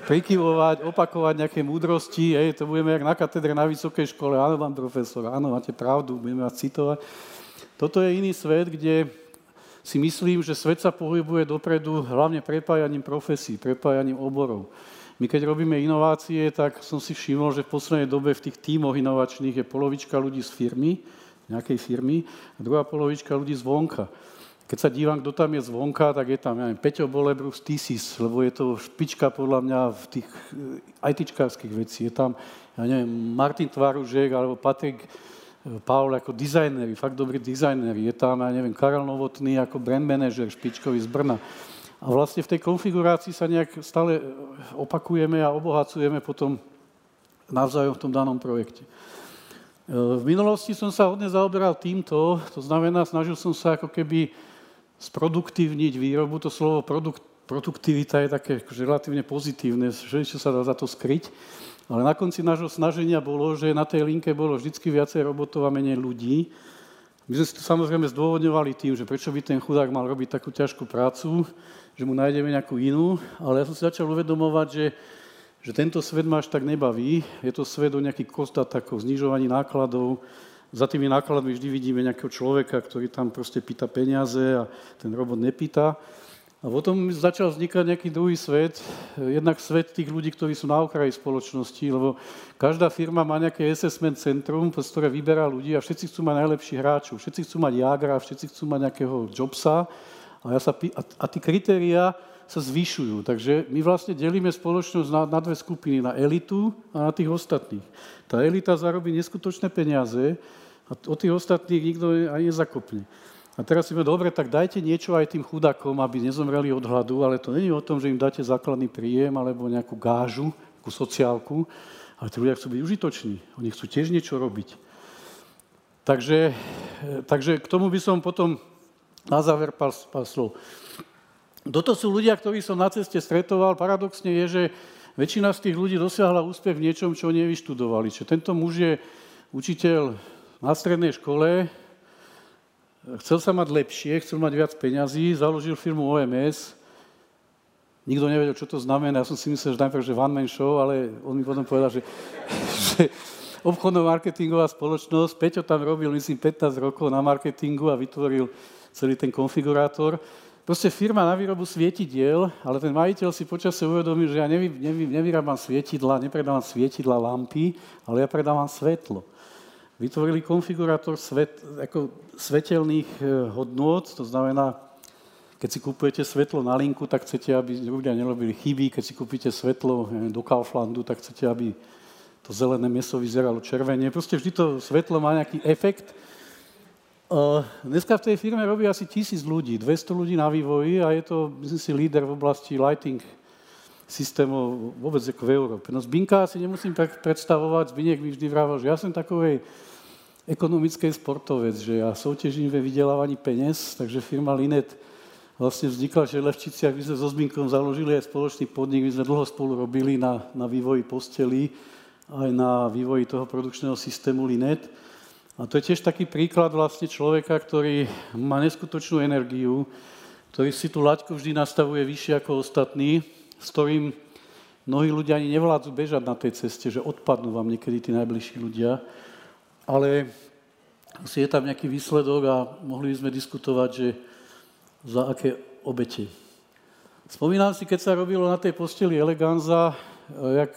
prikyvovať, opakovať nejaké múdrosti, hej, to budeme jak na katedre na vysokej škole, áno, pán profesor, áno, máte pravdu, budeme vás citovať. Toto je iný svet, kde si myslím, že svet sa pohybuje dopredu hlavne prepájaním profesí, prepájaním oborov. My keď robíme inovácie, tak som si všimol, že v poslednej dobe v tých tímoch inovačných je polovička ľudí z firmy, nejakej firmy, a druhá polovička ľudí zvonka. Keď sa dívam, kto tam je zvonka, tak je tam, ja neviem, Peťo Bolebrus Tisis, lebo je to špička podľa mňa v tých eh, ITčkárských vecí. Je tam, ja neviem, Martin Tvaružek alebo Patrik eh, Paul ako dizajneri, fakt dobrí dizajneri. Je tam, ja neviem, Karel Novotný ako brand manager špičkový z Brna. A vlastne v tej konfigurácii sa nejak stále opakujeme a obohacujeme potom navzájom v tom danom projekte. V minulosti som sa hodne zaoberal týmto, to znamená, snažil som sa ako keby sproduktívniť výrobu. To slovo produkt, produktivita je také akože relatívne pozitívne, že čo sa dá za to skryť. Ale na konci nášho snaženia bolo, že na tej linke bolo vždy viacej robotov a menej ľudí. My sme si to samozrejme zdôvodňovali tým, že prečo by ten chudák mal robiť takú ťažkú prácu, že mu nájdeme nejakú inú, ale ja som si začal uvedomovať, že, že tento svet ma až tak nebaví. Je to svet o nejakých kostatákoch, znižovaní nákladov, za tými nákladmi vždy vidíme nejakého človeka, ktorý tam proste pýta peniaze a ten robot nepýta. A potom začal vznikať nejaký druhý svet, jednak svet tých ľudí, ktorí sú na okraji spoločnosti, lebo každá firma má nejaké assessment centrum, ktoré vyberá ľudí a všetci chcú mať najlepších hráčov, všetci chcú mať Jagra, všetci chcú mať nejakého Jobsa a, ja sa, a, a tí kritéria sa zvyšujú. Takže my vlastne delíme spoločnosť na, na dve skupiny, na elitu a na tých ostatných. Tá elita zarobí neskutočné peniaze a od tých ostatných nikto aj nezakopne. A teraz si dobre, tak dajte niečo aj tým chudakom, aby nezomreli od hladu, ale to není o tom, že im dáte základný príjem alebo nejakú gážu, nejakú sociálku, ale tí ľudia chcú byť užitoční. Oni chcú tiež niečo robiť. Takže, takže k tomu by som potom na záver pár, pár. Toto sú ľudia, ktorí som na ceste stretoval. Paradoxne je, že väčšina z tých ľudí dosiahla úspech v niečom, čo nevyštudovali. Čiže tento muž je učiteľ na strednej škole, chcel sa mať lepšie, chcel mať viac peňazí, založil firmu OMS, Nikto nevedel, čo to znamená. Ja som si myslel, že najprv, že one man show, ale on mi potom povedal, že, *laughs* že obchodno-marketingová spoločnosť. Peťo tam robil, myslím, 15 rokov na marketingu a vytvoril celý ten konfigurátor. Proste firma na výrobu svietidiel, ale ten majiteľ si počasie uvedomil, že ja nevy, nevy, nevyrábam svietidla, nepredávam svietidla, lampy, ale ja predávam svetlo. Vytvorili konfigurátor svet, ako svetelných eh, hodnôt, to znamená, keď si kupujete svetlo na linku, tak chcete, aby ľudia nerobili chyby. Keď si kúpite svetlo do Kauflandu, tak chcete, aby to zelené meso vyzeralo červene. Proste vždy to svetlo má nejaký efekt. Dneska v tej firme robí asi tisíc ľudí, 200 ľudí na vývoji a je to, myslím si, líder v oblasti lighting systémov vôbec ako v Európe. No Zbinka si nemusím predstavovať, Zbiniek mi vždy vrával, že ja som takovej ekonomickej sportovec, že ja soutěžím ve vydelávaní peněz, takže firma Linet vlastne vznikla, že Levčiciach my sme so Zbinkom založili aj spoločný podnik, my sme dlho spolu robili na, na vývoji postelí, aj na vývoji toho produkčného systému Linet. A to je tiež taký príklad vlastne človeka, ktorý má neskutočnú energiu, ktorý si tú laťku vždy nastavuje vyššie ako ostatní, s ktorým mnohí ľudia ani nevládzu bežať na tej ceste, že odpadnú vám niekedy tí najbližší ľudia, ale asi je tam nejaký výsledok a mohli by sme diskutovať, že za aké obete. Spomínam si, keď sa robilo na tej posteli Eleganza, jak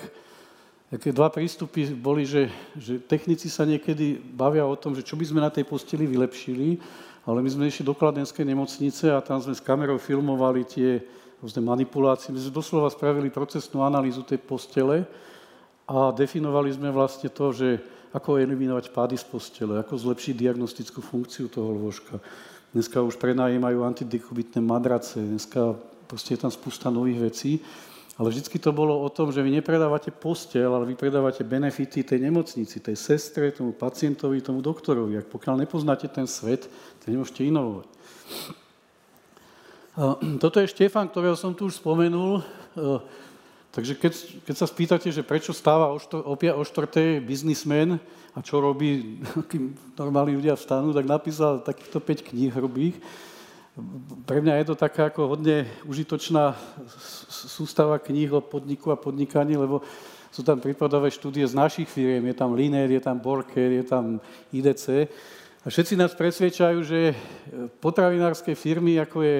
Také dva prístupy boli, že, že technici sa niekedy bavia o tom, že čo by sme na tej posteli vylepšili, ale my sme išli do Kladenskej nemocnice a tam sme s kamerou filmovali tie rôzne manipulácie. My sme doslova spravili procesnú analýzu tej postele a definovali sme vlastne to, že ako eliminovať pády z postele, ako zlepšiť diagnostickú funkciu toho lôžka. Dneska už prenajímajú antidekubitné madrace, dneska proste je tam spústa nových vecí. Ale vždycky to bolo o tom, že vy nepredávate postel, ale vy predávate benefity tej nemocnici, tej sestre, tomu pacientovi, tomu doktorovi. Ak pokiaľ nepoznáte ten svet, to nemôžete inovovať. *clears throat* Toto je Štefan, ktorého som tu už spomenul. Takže keď, keď sa spýtate, že prečo stáva o, štor, o štvrtej biznismen a čo robí, *laughs* kým normálni ľudia vstanú, tak napísal takýchto 5 kníh hrubých pre mňa je to taká ako hodne užitočná sústava kníh o podniku a podnikaní, lebo sú tam prípadové štúdie z našich firiem, je tam Liner, je tam Borker, je tam IDC. A všetci nás presvedčajú, že potravinárske firmy, ako je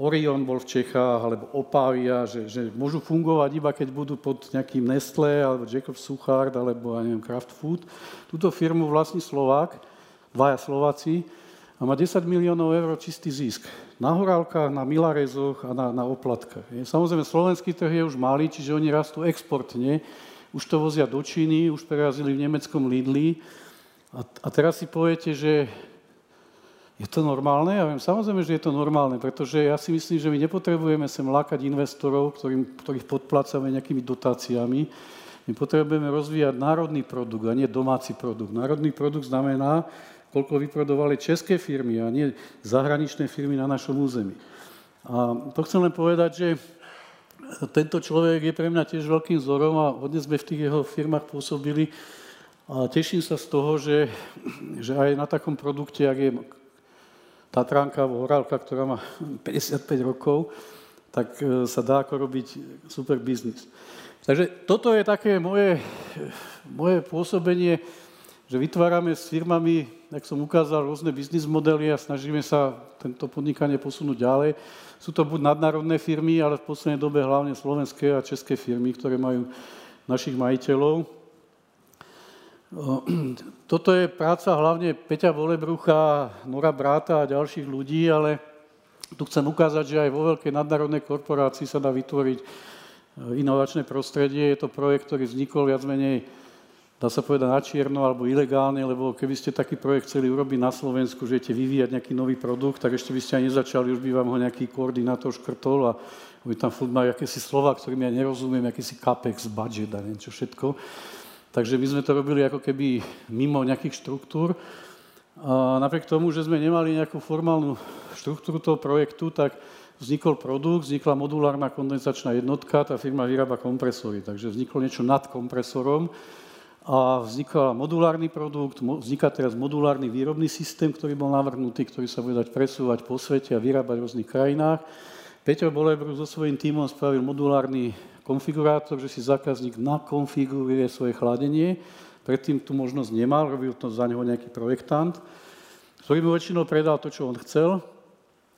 Orion bol v Čechách, alebo Opavia, že, že môžu fungovať iba keď budú pod nejakým Nestlé, alebo Jacob Suchard, alebo ja neviem, Kraft Food. Túto firmu vlastní Slovák, dvaja Slováci, a má 10 miliónov eur čistý zisk. Na horálkach, na milarezoch a na, na oplatkách. Samozrejme, slovenský trh je už malý, čiže oni rastú exportne. Už to vozia do Číny, už prerazili v nemeckom Lidli. A, a teraz si poviete, že je to normálne? Ja viem, samozrejme, že je to normálne, pretože ja si myslím, že my nepotrebujeme sem lákať investorov, ktorým, ktorých podplácame nejakými dotáciami. My potrebujeme rozvíjať národný produkt a nie domáci produkt. Národný produkt znamená, koľko vyprodovali české firmy a nie zahraničné firmy na našom území. A to chcem len povedať, že tento človek je pre mňa tiež veľkým vzorom a hodne sme v tých jeho firmách pôsobili. A teším sa z toho, že, že aj na takom produkte, ak je Tatranka Horálka, ktorá má *laughs* 55 rokov, tak e, sa dá ako robiť super biznis. Takže toto je také moje, *laughs* moje pôsobenie že vytvárame s firmami, jak som ukázal, rôzne biznis modely a snažíme sa tento podnikanie posunúť ďalej. Sú to buď nadnárodné firmy, ale v poslednej dobe hlavne slovenské a české firmy, ktoré majú našich majiteľov. Toto je práca hlavne Peťa Volebrucha, Nora Bráta a ďalších ľudí, ale Tu chcem ukázať, že aj vo veľkej nadnárodnej korporácii sa dá vytvoriť e, inovačné prostredie. Je to projekt, ktorý vznikol viac menej, dá sa povedať, na čierno alebo ilegálne, lebo keby ste taký projekt chceli urobiť na Slovensku, že idete vyvíjať nejaký nový produkt, tak ešte by ste aj nezačali, už by vám ho nejaký koordinátor škrtol a oni tam furt majú akési slova, ktorým ja nerozumiem, akýsi capex, budget a niečo všetko. Takže my sme to robili ako keby mimo nejakých štruktúr. A napriek tomu, že sme nemali nejakú formálnu štruktúru toho projektu, tak vznikol produkt, vznikla modulárna kondenzačná jednotka, tá firma vyrába kompresory, takže vzniklo niečo nad kompresorom a vznikol modulárny produkt, vzniká teraz modulárny výrobný systém, ktorý bol navrhnutý, ktorý sa bude dať presúvať po svete a vyrábať v rôznych krajinách. Peťo Bolebru so svojím tímom spravil modulárny konfigurátor, že si zákazník nakonfiguruje svoje chladenie, Predtým tu možnosť nemal, robil to za neho nejaký projektant, ktorý mu väčšinou predal to, čo on chcel.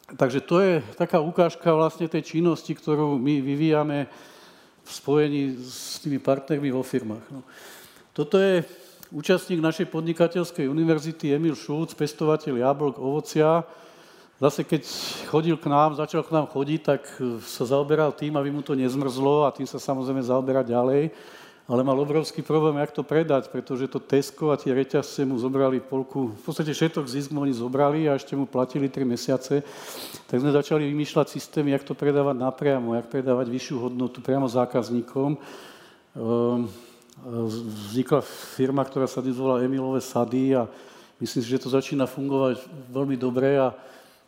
Takže to je taká ukážka vlastne tej činnosti, ktorú my vyvíjame v spojení s tými partnermi vo firmách. No. Toto je účastník našej podnikateľskej univerzity Emil Šulc, pestovateľ jablk, ovocia. Zase keď chodil k nám, začal k nám chodiť, tak sa zaoberal tým, aby mu to nezmrzlo a tým sa samozrejme zaoberá ďalej ale mal obrovský problém, jak to predať, pretože to Tesco a tie reťazce mu zobrali polku, v podstate všetok zisk mu oni zobrali a ešte mu platili 3 mesiace. Tak sme začali vymýšľať systémy, jak to predávať napriamo, jak predávať vyššiu hodnotu priamo zákazníkom. Ehm, vznikla firma, ktorá sa dnes volá Emilové sady a myslím si, že to začína fungovať veľmi dobre a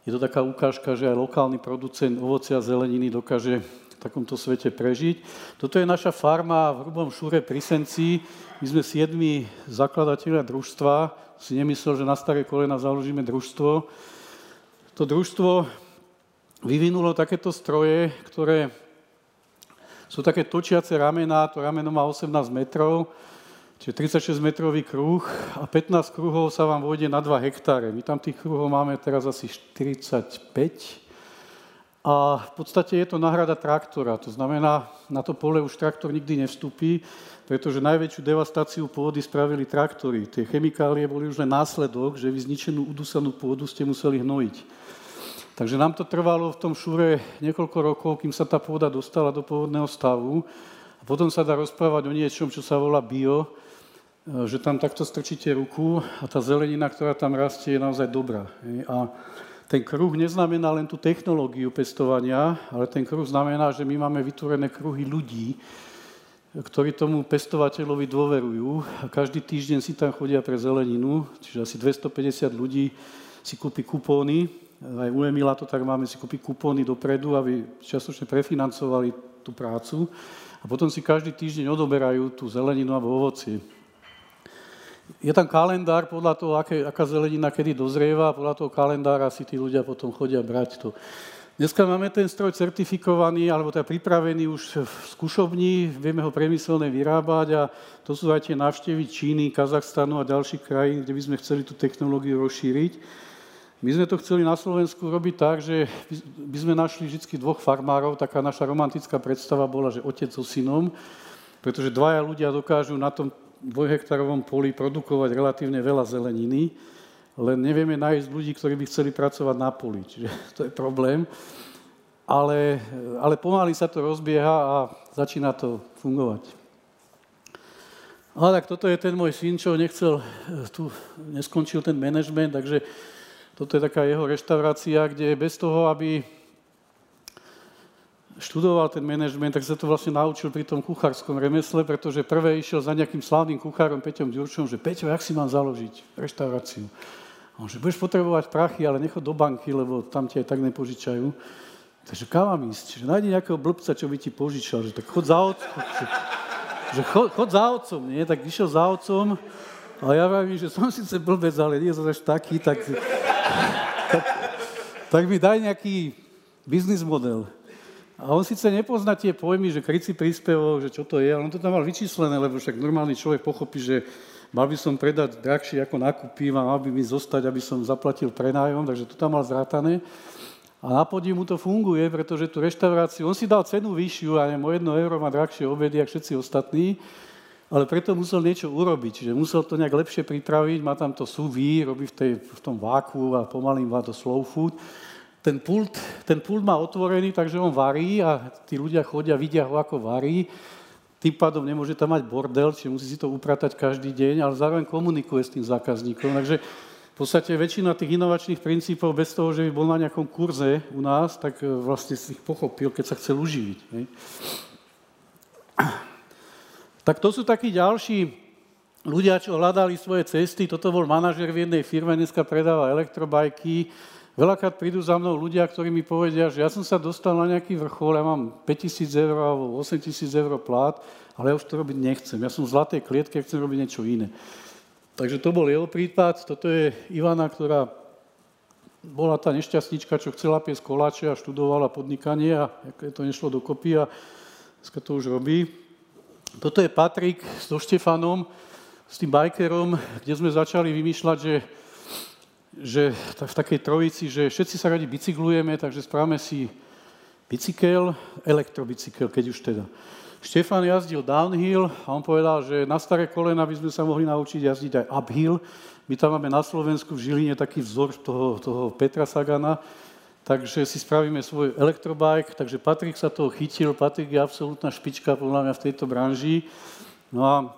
je to taká ukážka, že aj lokálny producent ovocia a zeleniny dokáže takomto svete prežiť. Toto je naša farma v Hrubom Šúre pri Senci. My sme siedmi zakladatelia družstva. Si nemyslel, že na staré kolena založíme družstvo. To družstvo vyvinulo takéto stroje, ktoré sú také točiace ramena. To rameno má 18 metrov, čiže 36 metrový kruh a 15 kruhov sa vám vojde na 2 hektáre. My tam tých kruhov máme teraz asi 45 a v podstate je to náhrada traktora. To znamená, na to pole už traktor nikdy nevstúpi, pretože najväčšiu devastáciu pôdy spravili traktory. Tie chemikálie boli už len následok, že vy zničenú udusanú pôdu ste museli hnojiť. Takže nám to trvalo v tom šúre niekoľko rokov, kým sa tá pôda dostala do pôvodného stavu. A potom sa dá rozprávať o niečom, čo sa volá bio, že tam takto strčíte ruku a tá zelenina, ktorá tam rastie, je naozaj dobrá. A ten kruh neznamená len tú technológiu pestovania, ale ten kruh znamená, že my máme vytvorené kruhy ľudí, ktorí tomu pestovateľovi dôverujú. A každý týždeň si tam chodia pre zeleninu, čiže asi 250 ľudí si kúpi kupóny, aj u Emila to tak máme, si kúpi kupóny dopredu, aby častočne prefinancovali tú prácu. A potom si každý týždeň odoberajú tú zeleninu alebo ovocie je tam kalendár podľa toho, aké, aká zelenina kedy dozrieva, podľa toho kalendára si tí ľudia potom chodia brať to. Dneska máme ten stroj certifikovaný, alebo teda pripravený už v skúšovni, vieme ho priemyselne vyrábať a to sú aj tie návštevy Číny, Kazachstanu a ďalších krajín, kde by sme chceli tú technológiu rozšíriť. My sme to chceli na Slovensku robiť tak, že by sme našli vždy dvoch farmárov, taká naša romantická predstava bola, že otec so synom, pretože dvaja ľudia dokážu na tom dvojhektárovom poli produkovať relatívne veľa zeleniny, len nevieme nájsť ľudí, ktorí by chceli pracovať na poli. Čiže *laughs* to je problém. Ale, ale pomaly sa to rozbieha a začína to fungovať. Ale tak toto je ten môj syn, čo nechcel, tu neskončil ten manažment, takže toto je taká jeho reštaurácia, kde bez toho, aby študoval ten manažment, tak sa to vlastne naučil pri tom kuchárskom remesle, pretože prvé išiel za nejakým slávnym kuchárom Peťom Ďurčom, že Peťo, jak si mám založiť reštauráciu? A on, že budeš potrebovať prachy, ale nechod do banky, lebo tam ti aj tak nepožičajú. Takže kam mám ísť? Že nájdi nejakého blbca, čo by ti požičal. Že tak chod za otcom. Že, že chod, chod za otcom, nie? Tak išiel za otcom a ja vravím, že som síce blbec, ale nie som až taký, tak, tak, tak mi daj nejaký biznis model. A on síce nepozná tie pojmy, že krycí príspevok, že čo to je, ale on to tam mal vyčíslené, lebo však normálny človek pochopí, že mal by som predať drahšie ako nakúpim a mal by mi zostať, aby som zaplatil prenájom, takže to tam mal zrátané. A na podí mu to funguje, pretože tú reštauráciu, on si dal cenu vyššiu, a neviem, o jedno euro má drahšie obedy, ako všetci ostatní, ale preto musel niečo urobiť, čiže musel to nejak lepšie pripraviť, má tam to sous robí v, tej, v tom váku a pomaly má to slow food ten pult, ten pult má otvorený, takže on varí a tí ľudia chodia, vidia ho, ako varí. Tým pádom nemôže tam mať bordel, čiže musí si to upratať každý deň, ale zároveň komunikuje s tým zákazníkom. Takže v podstate väčšina tých inovačných princípov, bez toho, že by bol na nejakom kurze u nás, tak e, vlastne si ich pochopil, keď sa chcel uživiť. Hej. Tak to sú takí ďalší ľudia, čo hľadali svoje cesty. Toto bol manažer v jednej firme, dneska predáva elektrobajky. Veľakrát prídu za mnou ľudia, ktorí mi povedia, že ja som sa dostal na nejaký vrchol, ja mám 5000 eur alebo 8000 eur plát, ale ja už to robiť nechcem. Ja som v zlatej klietke, chcem robiť niečo iné. Takže to bol jeho prípad. Toto je Ivana, ktorá bola tá nešťastnička, čo chcela piesť koláče a študovala podnikanie a to nešlo dokopy a dneska to už robí. Toto je Patrik so Štefanom, s tým bajkerom, kde sme začali vymýšľať, že, že v takej trojici, že všetci sa radi bicyklujeme, takže správame si bicykel, elektrobicykel, keď už teda. Štefan jazdil downhill a on povedal, že na staré kolena by sme sa mohli naučiť jazdiť aj uphill. My tam máme na Slovensku v Žiline taký vzor toho, toho Petra Sagana, Takže si spravíme svoj elektrobike, takže Patrik sa toho chytil, Patrik je absolútna špička podľa mňa v tejto branži. No a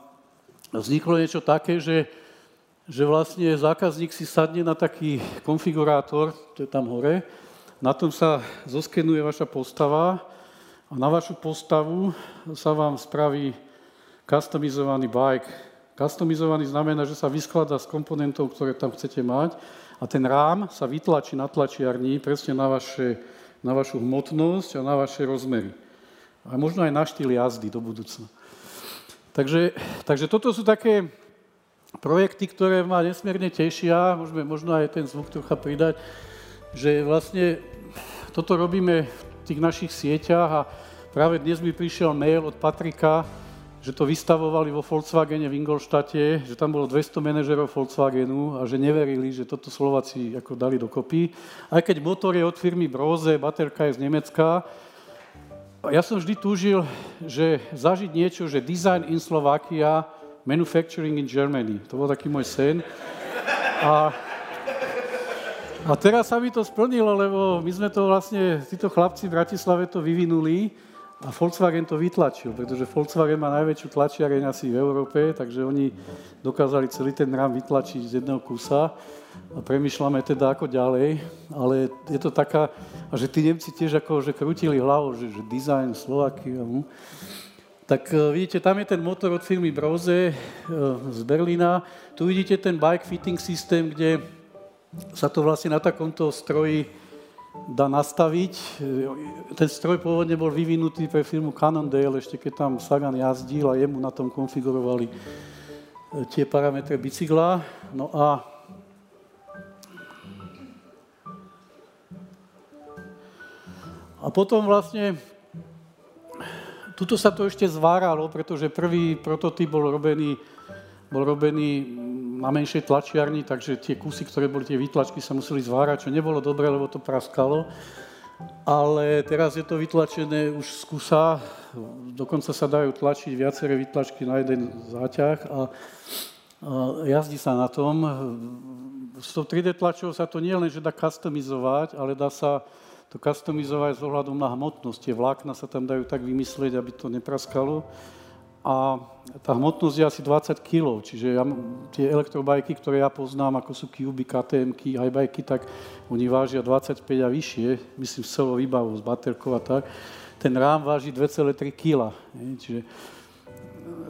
vzniklo niečo také, že, že vlastne zákazník si sadne na taký konfigurátor, to je tam hore, na tom sa zoskenuje vaša postava a na vašu postavu sa vám spraví customizovaný bike. Customizovaný znamená, že sa vyskladá z komponentov, ktoré tam chcete mať a ten rám sa vytlačí na tlačiarni presne na, vaše, na vašu hmotnosť a na vaše rozmery. A možno aj na štýl jazdy do budúcna. Takže, takže toto sú také projekty, ktoré ma nesmierne tešia, môžeme možno aj ten zvuk trocha pridať, že vlastne toto robíme v tých našich sieťach a práve dnes mi prišiel mail od Patrika, že to vystavovali vo Volkswagene v Ingolštate, že tam bolo 200 manažerov Volkswagenu a že neverili, že toto Slováci ako dali dokopy. Aj keď motor je od firmy Broze, baterka je z Nemecka, ja som vždy túžil, že zažiť niečo, že design in Slovakia, manufacturing in Germany. To bol taký môj sen. A, a teraz sa mi to splnilo, lebo my sme to vlastne, títo chlapci v Bratislave to vyvinuli a Volkswagen to vytlačil, pretože Volkswagen má najväčšiu tlačiareň asi v Európe, takže oni dokázali celý ten rám vytlačiť z jedného kusa a premyšľame teda ako ďalej, ale je to taká, a že tí Nemci tiež ako, že krútili hlavou, že, že design Slovakia, hm. Tak uh, vidíte, tam je ten motor od firmy Broze uh, z Berlína, tu vidíte ten bike fitting systém, kde sa to vlastne na takomto stroji dá nastaviť. Ten stroj pôvodne bol vyvinutý pre firmu Cannondale, ešte keď tam Sagan jazdil a jemu na tom konfigurovali e, tie parametre bicykla. No a A potom vlastne, tuto sa to ešte zváralo, pretože prvý prototyp bol robený, bol robený na menšej tlačiarni, takže tie kusy, ktoré boli tie výtlačky, sa museli zvárať, čo nebolo dobre, lebo to praskalo. Ale teraz je to vytlačené už z kusa, dokonca sa dajú tlačiť viaceré výtlačky na jeden záťah a, a jazdí sa na tom. S tou 3D tlačou sa to nie len, že dá customizovať, ale dá sa to customizovať s ohľadom na hmotnosť. Tie vlákna sa tam dajú tak vymyslieť, aby to nepraskalo a tá hmotnosť je asi 20 kg, čiže ja, tie elektrobajky, ktoré ja poznám, ako sú Cuby, KTM, iBajky, tak oni vážia 25 a vyššie, myslím s celou výbavou, s baterkou a tak. Ten rám váži 2,3 kg, čiže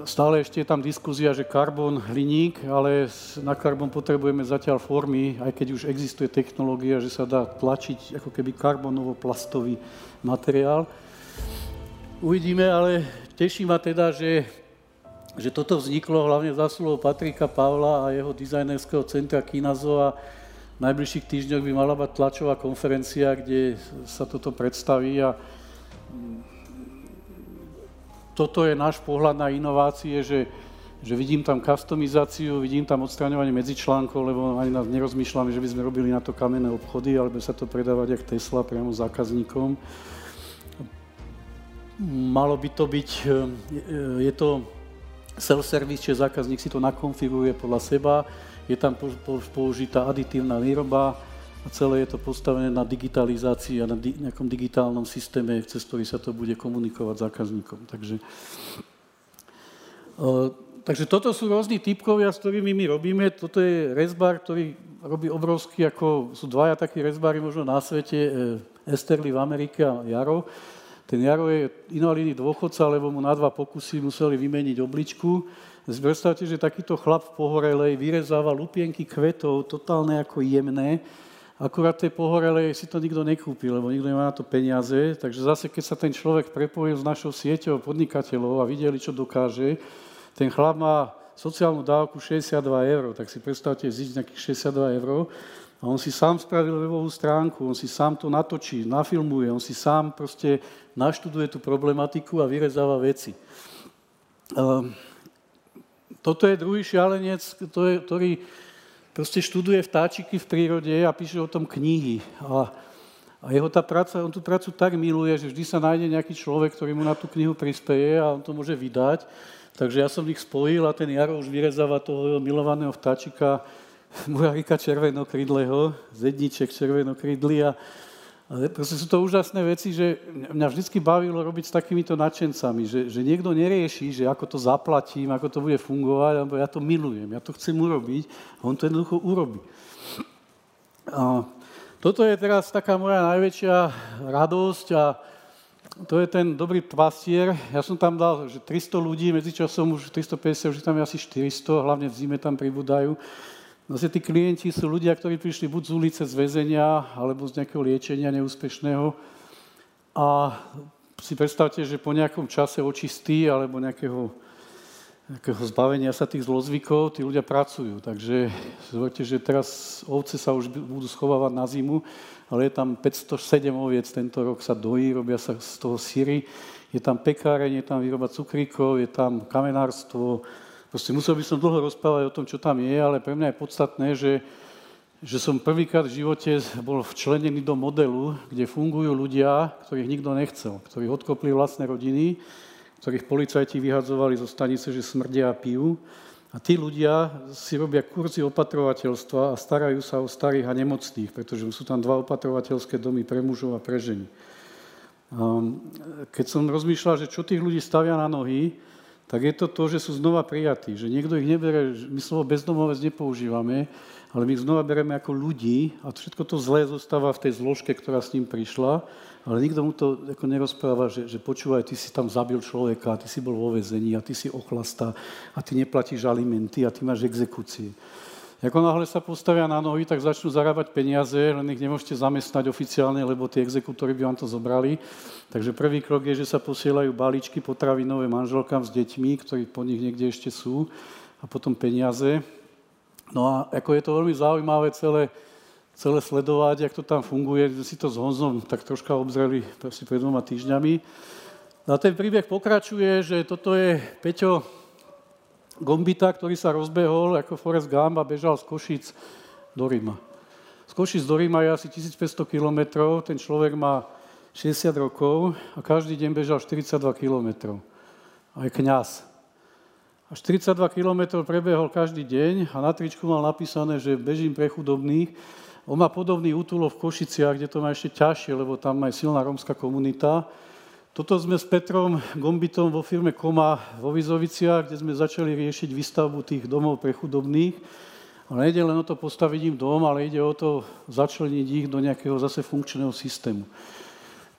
stále ešte je tam diskuzia, že karbon hliník, ale na karbon potrebujeme zatiaľ formy, aj keď už existuje technológia, že sa dá tlačiť ako keby karbonovo-plastový materiál. Uvidíme, ale teší ma teda, že, že toto vzniklo hlavne zásluhou Patrika Pavla a jeho dizajnerského centra Kinazo a v najbližších týždňoch by mala mať tlačová konferencia, kde sa toto predstaví a toto je náš pohľad na inovácie, že, že vidím tam customizáciu, vidím tam odstraňovanie medzičlánkov, lebo ani nás nerozmýšľame, že by sme robili na to kamenné obchody, alebo sa to predávať jak Tesla priamo zákazníkom. Malo by to byť, e, je to self-service, čiže zákazník si to nakonfiguruje podľa seba, je tam použitá aditívna výroba a celé je to postavené na digitalizácii a na di- nejakom digitálnom systéme, cez ktorý sa to bude komunikovať zákazníkom. Takže, uh, takže toto sú rôzni typkovia, s ktorými my robíme. Toto je rezbar, ktorý robí obrovský, ako sú dvaja takí rezbári možno na svete, Esterly v Amerike a Jaro. Ten Jaro je invalidný dôchodca, lebo mu na dva pokusy museli vymeniť obličku. Predstavte, že takýto chlap v pohorelej vyrezáva lupienky kvetov, totálne ako jemné. Akurát tej pohorelej si to nikto nekúpi, lebo nikto nemá na to peniaze. Takže zase, keď sa ten človek prepojil s našou sieťou podnikateľov a videli, čo dokáže, ten chlap má sociálnu dávku 62 eur, tak si predstavte ziť nejakých 62 eur a on si sám spravil webovú stránku, on si sám to natočí, nafilmuje, on si sám proste naštuduje tú problematiku a vyrezáva veci. Um, toto je druhý šialenec, ktorý proste študuje vtáčiky v prírode a píše o tom knihy. A, a jeho tá práca, on tú prácu tak miluje, že vždy sa nájde nejaký človek, ktorý mu na tú knihu prispieje a on to môže vydať. Takže ja som ich spojil a ten Jaro už vyrezáva toho milovaného vtáčika Murarika červenokrídleho, zedniček červenokrídly a proste sú to úžasné veci, že mňa vždycky bavilo robiť s takýmito nadšencami, že, že niekto nerieši, že ako to zaplatím, ako to bude fungovať, alebo ja to milujem, ja to chcem urobiť a on to jednoducho urobí. A toto je teraz taká moja najväčšia radosť a to je ten dobrý pastier. Ja som tam dal, že 300 ľudí, medzičasom už 350, už tam je asi 400, hlavne v zime tam pribúdajú. Zase tí klienti sú ľudia, ktorí prišli buď z ulice, z väzenia, alebo z nejakého liečenia neúspešného. A si predstavte, že po nejakom čase očistí alebo nejakého, nejakého zbavenia sa tých zlozvykov, tí ľudia pracujú. Takže zvolite, že teraz ovce sa už budú schovávať na zimu, ale je tam 507 oviec tento rok sa dojí, robia sa z toho síry. Je tam pekáreň, je tam výroba cukríkov, je tam kamenárstvo, Proste musel by som dlho rozprávať o tom, čo tam je, ale pre mňa je podstatné, že, že som prvýkrát v živote bol včlenený do modelu, kde fungujú ľudia, ktorých nikto nechcel, ktorí odkopli vlastné rodiny, ktorých policajti vyhadzovali zo stanice, že smrdia a pijú. A tí ľudia si robia kurzy opatrovateľstva a starajú sa o starých a nemocných, pretože sú tam dva opatrovateľské domy pre mužov a pre ženy. Keď som rozmýšľal, že čo tých ľudí stavia na nohy, tak je to to, že sú znova prijatí. Že niekto ich nebere, my slovo bezdomovec nepoužívame, ale my ich znova bereme ako ľudí a všetko to zlé zostáva v tej zložke, ktorá s ním prišla, ale nikto mu to ako nerozpráva, že, že počúvaj, ty si tam zabil človeka, ty si bol vo vezení a ty si ochlasta a ty neplatíš alimenty a ty máš exekúcie. Ako náhle sa postavia na nohy, tak začnú zarábať peniaze, len ich nemôžete zamestnať oficiálne, lebo tie exekútory by vám to zobrali. Takže prvý krok je, že sa posielajú balíčky potravinové manželkám s deťmi, ktorí po nich niekde ešte sú, a potom peniaze. No a ako je to veľmi zaujímavé celé, celé sledovať, jak to tam funguje. Si to s Honzom tak troška obzreli pred dvoma týždňami. A ten príbeh pokračuje, že toto je Peťo, Gombita, ktorý sa rozbehol ako Forrest Gump a bežal z Košic do Ríma. Z Košic do Ríma je asi 1500 kilometrov, ten človek má 60 rokov a každý deň bežal 42 kilometrov. A je kniaz. A 42 kilometrov prebehol každý deň a na tričku mal napísané, že bežím pre chudobných. On má podobný útulov v Košiciach, kde to má ešte ťažšie, lebo tam je silná rómska komunita. Toto sme s Petrom Gombitom vo firme Koma vo Vizoviciach, kde sme začali riešiť výstavbu tých domov pre chudobných. Ale nejde len o to postaviť im dom, ale ide o to začleniť ich do nejakého zase funkčného systému.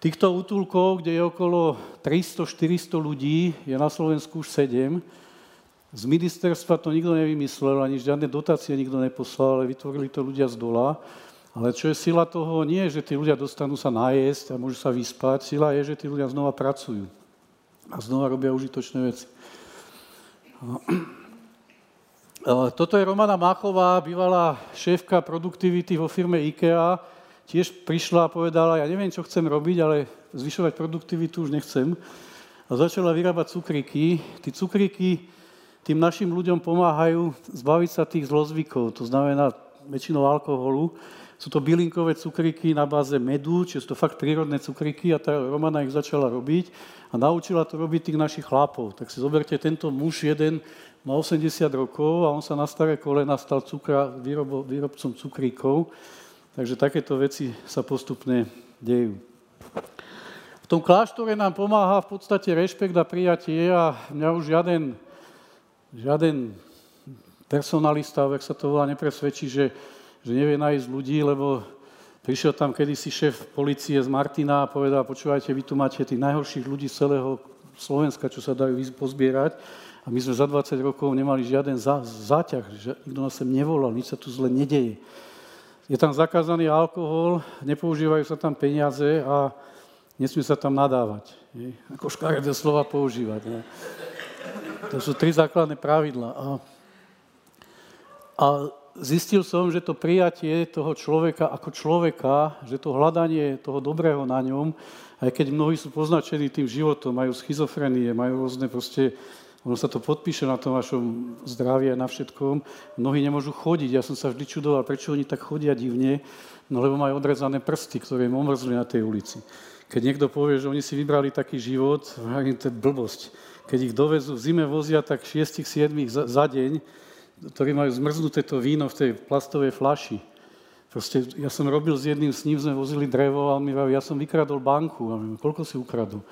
Týchto útulkov, kde je okolo 300-400 ľudí, je na Slovensku už 7. Z ministerstva to nikto nevymyslel, ani žiadne dotácie nikto neposlal, ale vytvorili to ľudia z dola. Ale čo je sila toho, nie je, že tí ľudia dostanú sa najesť a môžu sa vyspať. Sila je, že tí ľudia znova pracujú a znova robia užitočné veci. *clears throat* Toto je Romana Máchová, bývalá šéfka produktivity vo firme IKEA. Tiež prišla a povedala, ja neviem, čo chcem robiť, ale zvyšovať produktivitu už nechcem. A začala vyrábať cukríky. Tí cukríky tým našim ľuďom pomáhajú zbaviť sa tých zlozvykov, to znamená väčšinou alkoholu, sú to bylinkové cukríky na báze medu, čiže sú to fakt prírodné cukríky a tá Romana ich začala robiť a naučila to robiť tých našich chlapov. Tak si zoberte, tento muž jeden má 80 rokov a on sa na staré kolena stal cukra, výrobo, výrobcom cukríkov. Takže takéto veci sa postupne dejú. V tom kláštore nám pomáha v podstate rešpekt a prijatie a mňa už žiaden, žiaden personalista, ak sa to volá, nepresvedčí, že, že nevie nájsť ľudí, lebo prišiel tam kedysi šéf policie z Martina a povedal, počúvajte, vy tu máte tých najhorších ľudí z celého Slovenska, čo sa dajú pozbierať. A my sme za 20 rokov nemali žiaden zá, záťah, že nikto nás sem nevolal, nič sa tu zle nedeje. Je tam zakázaný alkohol, nepoužívajú sa tam peniaze a nesmie sa tam nadávať. Nie? Ako škaredé slova používať. Nie? To sú tri základné pravidla. A a zistil som, že to prijatie toho človeka ako človeka, že to hľadanie toho dobrého na ňom, aj keď mnohí sú poznačení tým životom, majú schizofrenie, majú rôzne proste, ono sa to podpíše na tom vašom zdraví a na všetkom, mnohí nemôžu chodiť. Ja som sa vždy čudoval, prečo oni tak chodia divne, no lebo majú odrezané prsty, ktoré im omrzli na tej ulici. Keď niekto povie, že oni si vybrali taký život, to je blbosť. Keď ich dovezú v zime vozia tak 6-7 za, za deň, ktorí majú zmrznuté to víno v tej plastovej flaši. Proste ja som robil s jedným s ním, sme vozili drevo a on mi vraví, ja som vykradol banku. A my, koľko si ukradol?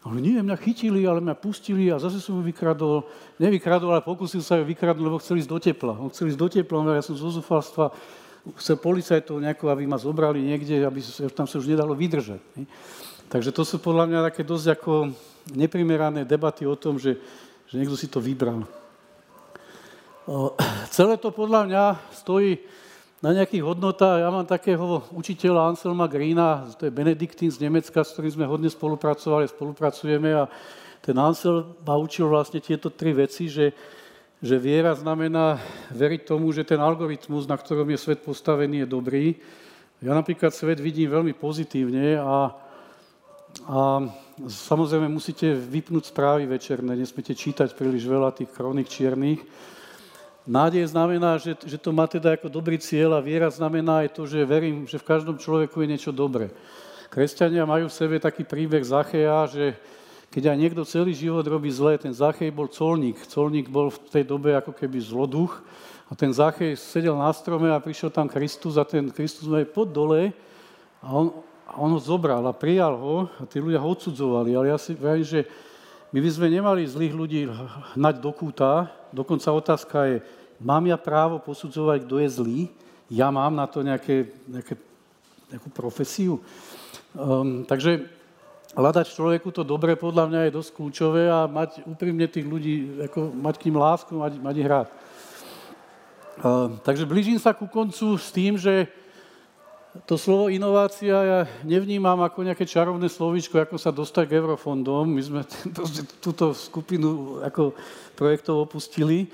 Ale nie, mňa chytili, ale mňa pustili a zase som ho vykradol. Nevykradol, ale pokusil sa ho vykradnúť, lebo chceli ísť do tepla. On chcel ísť do tepla, ja som z zúfalstva chcel policajtov nejako, aby ma zobrali niekde, aby tam sa už nedalo vydržať. Takže to sú podľa mňa také dosť ako neprimerané debaty o tom, že, že niekto si to vybral. *clears throat* Celé to podľa mňa stojí na nejakých hodnotách. Ja mám takého učiteľa Anselma Greena, to je Benediktín z Nemecka, s ktorým sme hodne spolupracovali, spolupracujeme a ten Ansel ma učil vlastne tieto tri veci, že, že viera znamená veriť tomu, že ten algoritmus, na ktorom je svet postavený, je dobrý. Ja napríklad svet vidím veľmi pozitívne a, a samozrejme musíte vypnúť správy večerné, nesmiete čítať príliš veľa tých kronik čiernych, Nádej znamená, že, že to má teda ako dobrý cieľ a viera znamená aj to, že verím, že v každom človeku je niečo dobré. Kresťania majú v sebe taký príbeh Zacheja, že keď aj niekto celý život robí zlé, ten Zachej bol colník. Colník bol v tej dobe ako keby zloduch a ten Zachej sedel na strome a prišiel tam Kristus a ten Kristus mu pod dole a on, a on ho zobral a prijal ho a tí ľudia ho odsudzovali. Ale ja si viem, že my by sme nemali zlých ľudí hnať do kúta, dokonca otázka je, mám ja právo posudzovať, kto je zlý? Ja mám na to nejaké, nejaké, nejakú profesiu? Um, takže hľadať človeku to dobré podľa mňa je dosť kľúčové a mať úprimne tých ľudí, ako mať k ním lásku, mať, mať ich rád. Um, takže blížim sa ku koncu s tým, že to slovo inovácia ja nevnímam ako nejaké čarovné slovíčko, ako sa dostať k eurofondom. My sme *laughs* túto skupinu ako projektov opustili.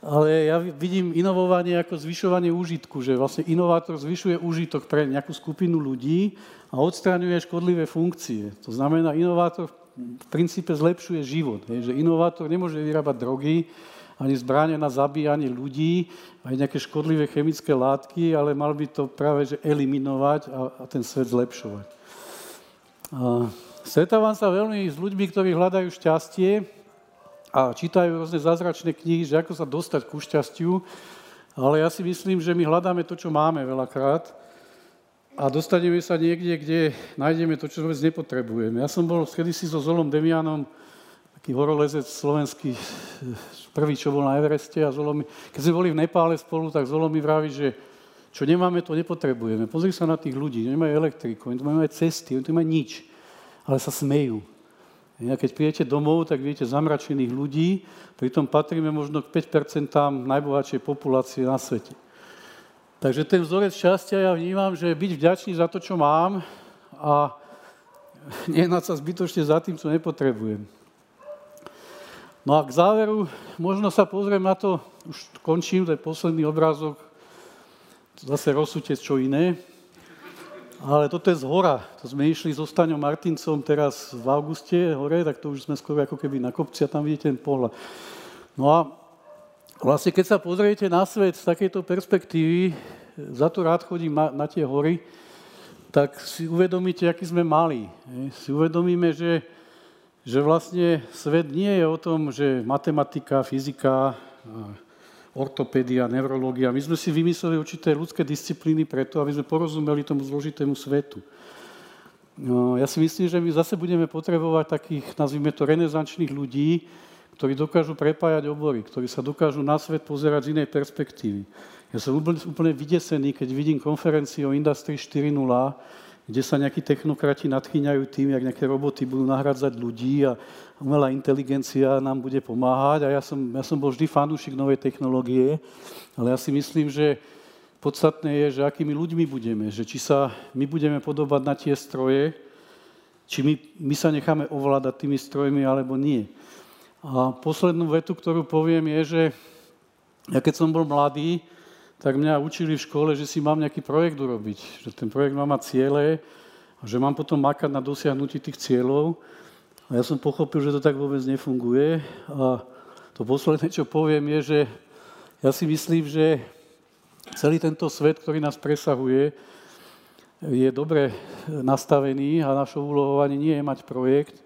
Ale ja vidím inovovanie ako zvyšovanie úžitku, že vlastne inovátor zvyšuje úžitok pre nejakú skupinu ľudí a odstraňuje škodlivé funkcie. To znamená, inovátor v princípe zlepšuje život. Že inovátor nemôže vyrábať drogy, ani zbráne na zabíjanie ľudí, aj nejaké škodlivé chemické látky, ale mal by to práve že eliminovať a, a ten svet zlepšovať. A stretávam sa veľmi s ľuďmi, ktorí hľadajú šťastie a čítajú rôzne zázračné knihy, že ako sa dostať ku šťastiu, ale ja si myslím, že my hľadáme to, čo máme veľakrát a dostaneme sa niekde, kde nájdeme to, čo vôbec nepotrebujeme. Ja som bol kedysi so Zolom Demianom taký horolezec slovenský, prvý, čo bol na Evereste a Zolo mi, keď sme boli v Nepále spolu, tak Zolo mi vraví, že čo nemáme, to nepotrebujeme. Pozri sa na tých ľudí, oni majú elektriku, oni tu majú aj cesty, oni tu majú nič, ale sa smejú. A keď prijete domov, tak viete zamračených ľudí, pritom patríme možno k 5% najbohatšej populácie na svete. Takže ten vzorec šťastia ja vnímam, že byť vďačný za to, čo mám a *laughs* nehnať sa zbytočne za tým, čo nepotrebujem. No a k záveru, možno sa pozriem na to, už končím, to je posledný obrázok, zase rozsúte čo iné, ale toto je z hora. To sme išli so Staňom Martincom teraz v auguste hore, tak to už sme skoro ako keby na kopci a tam vidíte ten pohľad. No a vlastne keď sa pozriete na svet z takejto perspektívy, za to rád chodím na, tie hory, tak si uvedomíte, aký sme mali. Si uvedomíme, že že vlastne svet nie je o tom, že matematika, fyzika, ortopédia, neurológia. My sme si vymysleli určité ľudské disciplíny preto, aby sme porozumeli tomu zložitému svetu. No, ja si myslím, že my zase budeme potrebovať takých, nazvime to, renesančných ľudí, ktorí dokážu prepájať obory, ktorí sa dokážu na svet pozerať z inej perspektívy. Ja som úplne, úplne vydesený, keď vidím konferenciu o Industry 4.0, kde sa nejakí technokrati nadchýňajú tým, jak nejaké roboty budú nahradzať ľudí a umelá inteligencia nám bude pomáhať. A ja som, ja som bol vždy fanúšik novej technológie, ale ja si myslím, že podstatné je, že akými ľuďmi budeme, že či sa my budeme podobať na tie stroje, či my, my sa necháme ovládať tými strojmi, alebo nie. A poslednú vetu, ktorú poviem, je, že ja keď som bol mladý, tak mňa učili v škole, že si mám nejaký projekt urobiť, že ten projekt má mať ciele a že mám potom makať na dosiahnutí tých cieľov. A ja som pochopil, že to tak vôbec nefunguje. A to posledné, čo poviem, je, že ja si myslím, že celý tento svet, ktorý nás presahuje, je dobre nastavený a našou úlohou ani nie je mať projekt,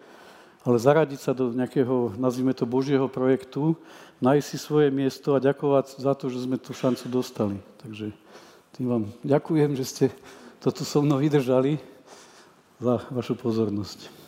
ale zaradiť sa do nejakého, nazvime to, Božieho projektu, nájsť si svoje miesto a ďakovať za to, že sme tú šancu dostali. Takže tým vám ďakujem, že ste toto so mnou vydržali za vašu pozornosť.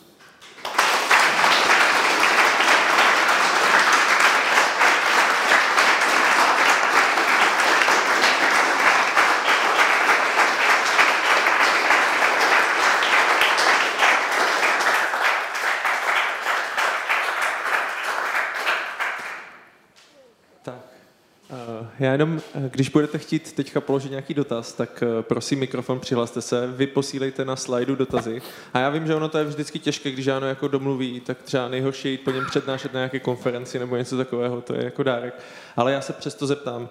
Já jenom, eh, když budete chtít teďka položit nějaký dotaz, tak eh, prosím mikrofon, přihlaste se, vy posílejte na slajdu dotazy. A já vím, že ono to je vždycky těžké, když Jáno jako domluví, tak třeba nejhorší jít po něm přednášet na nějaké konferenci nebo něco takového, to je jako dárek. Ale já se přesto zeptám.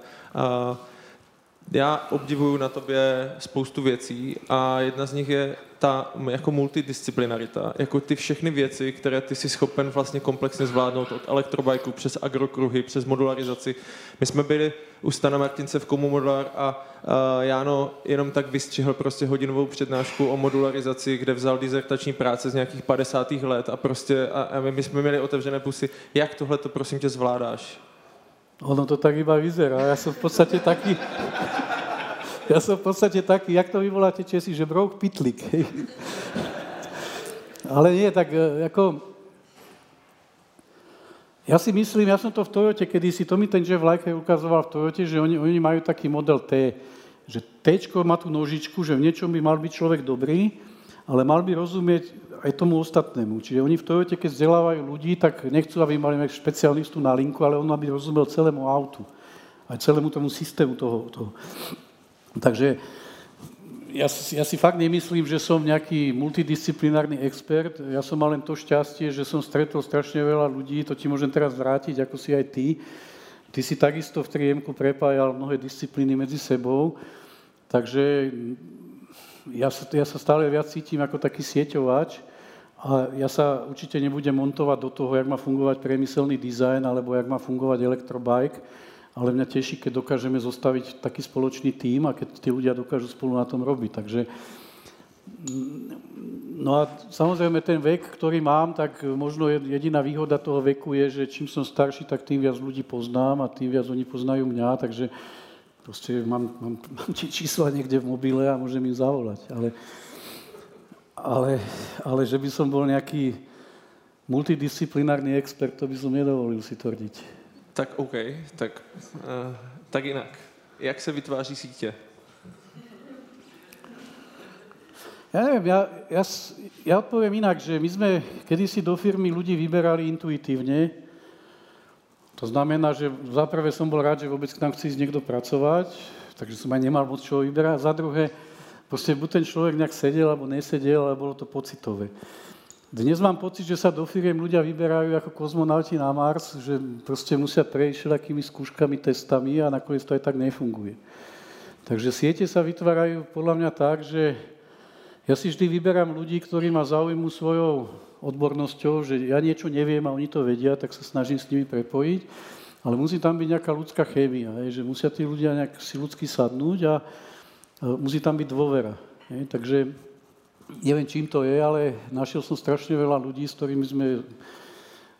Já obdivuju na tobě spoustu věcí a jedna z nich je ta jako multidisciplinarita, jako ty všechny věci, které ty jsi schopen vlastně komplexně zvládnout od elektrobajku přes agrokruhy, přes modularizaci. My jsme byli u Stana Martince v Komu Modular a uh, Jáno jenom tak vystřihl prostě hodinovou přednášku o modularizaci, kde vzal dizertační práce z nějakých 50. let a prostě a, a my, jsme měli otevřené pusy. Jak tohle to prosím tě zvládáš? Ono to tak iba vyzerá. Ja som v podstate taký... Ja som v podstate taký, jak to vy voláte Česi, že brouk pitlik. Ale nie, tak e, ako... Ja si myslím, ja som to v Toyote, kedy si to mi ten Jeff Leicher ukazoval v Toyote, že oni, oni majú taký model T, že T má tú nožičku, že v niečom by mal byť človek dobrý, ale mal by rozumieť aj tomu ostatnému. Čiže oni v Toyote, keď vzdelávajú ľudí, tak nechcú, aby mali špecialistu na linku, ale on aby rozumel celému autu. Aj celému tomu systému toho. toho. Takže ja, ja si fakt nemyslím, že som nejaký multidisciplinárny expert. Ja som mal len to šťastie, že som stretol strašne veľa ľudí, to ti môžem teraz vrátiť, ako si aj ty. Ty si takisto v 3 prepájal mnohé disciplíny medzi sebou. Takže ja sa, ja sa stále viac cítim ako taký sieťovač a ja sa určite nebudem montovať do toho, jak má fungovať priemyselný dizajn alebo jak má fungovať elektrobike, ale mňa teší, keď dokážeme zostaviť taký spoločný tím a keď tí ľudia dokážu spolu na tom robiť. Takže No a samozrejme ten vek, ktorý mám, tak možno jediná výhoda toho veku je, že čím som starší, tak tým viac ľudí poznám a tým viac oni poznajú mňa, takže Proste mám, mám, mám čísla niekde v mobile a môžem im zavolať. Ale, ale, ale že by som bol nejaký multidisciplinárny expert, to by som nedovolil si tvrdiť. Tak OK, tak, uh, tak inak. Jak se vytváří sítě? Ja neviem, ja, ja, ja odpoviem inak, že my sme kedysi do firmy ľudí vyberali intuitívne, to znamená, že za prvé som bol rád, že vôbec k nám chce ísť niekto pracovať, takže som aj nemal moc čo vyberať. Za druhé, proste buď ten človek nejak sedel, alebo nesedel, ale bolo to pocitové. Dnes mám pocit, že sa do firiem ľudia vyberajú ako kozmonauti na Mars, že proste musia prejsť všelakými skúškami, testami a nakoniec to aj tak nefunguje. Takže siete sa vytvárajú podľa mňa tak, že ja si vždy vyberám ľudí, ktorí ma zaujímu svojou odbornosťou, že ja niečo neviem a oni to vedia, tak sa snažím s nimi prepojiť. Ale musí tam byť nejaká ľudská chémia, že musia tí ľudia nejak si ľudsky sadnúť a musí tam byť dôvera. Takže neviem, čím to je, ale našiel som strašne veľa ľudí, s ktorými sme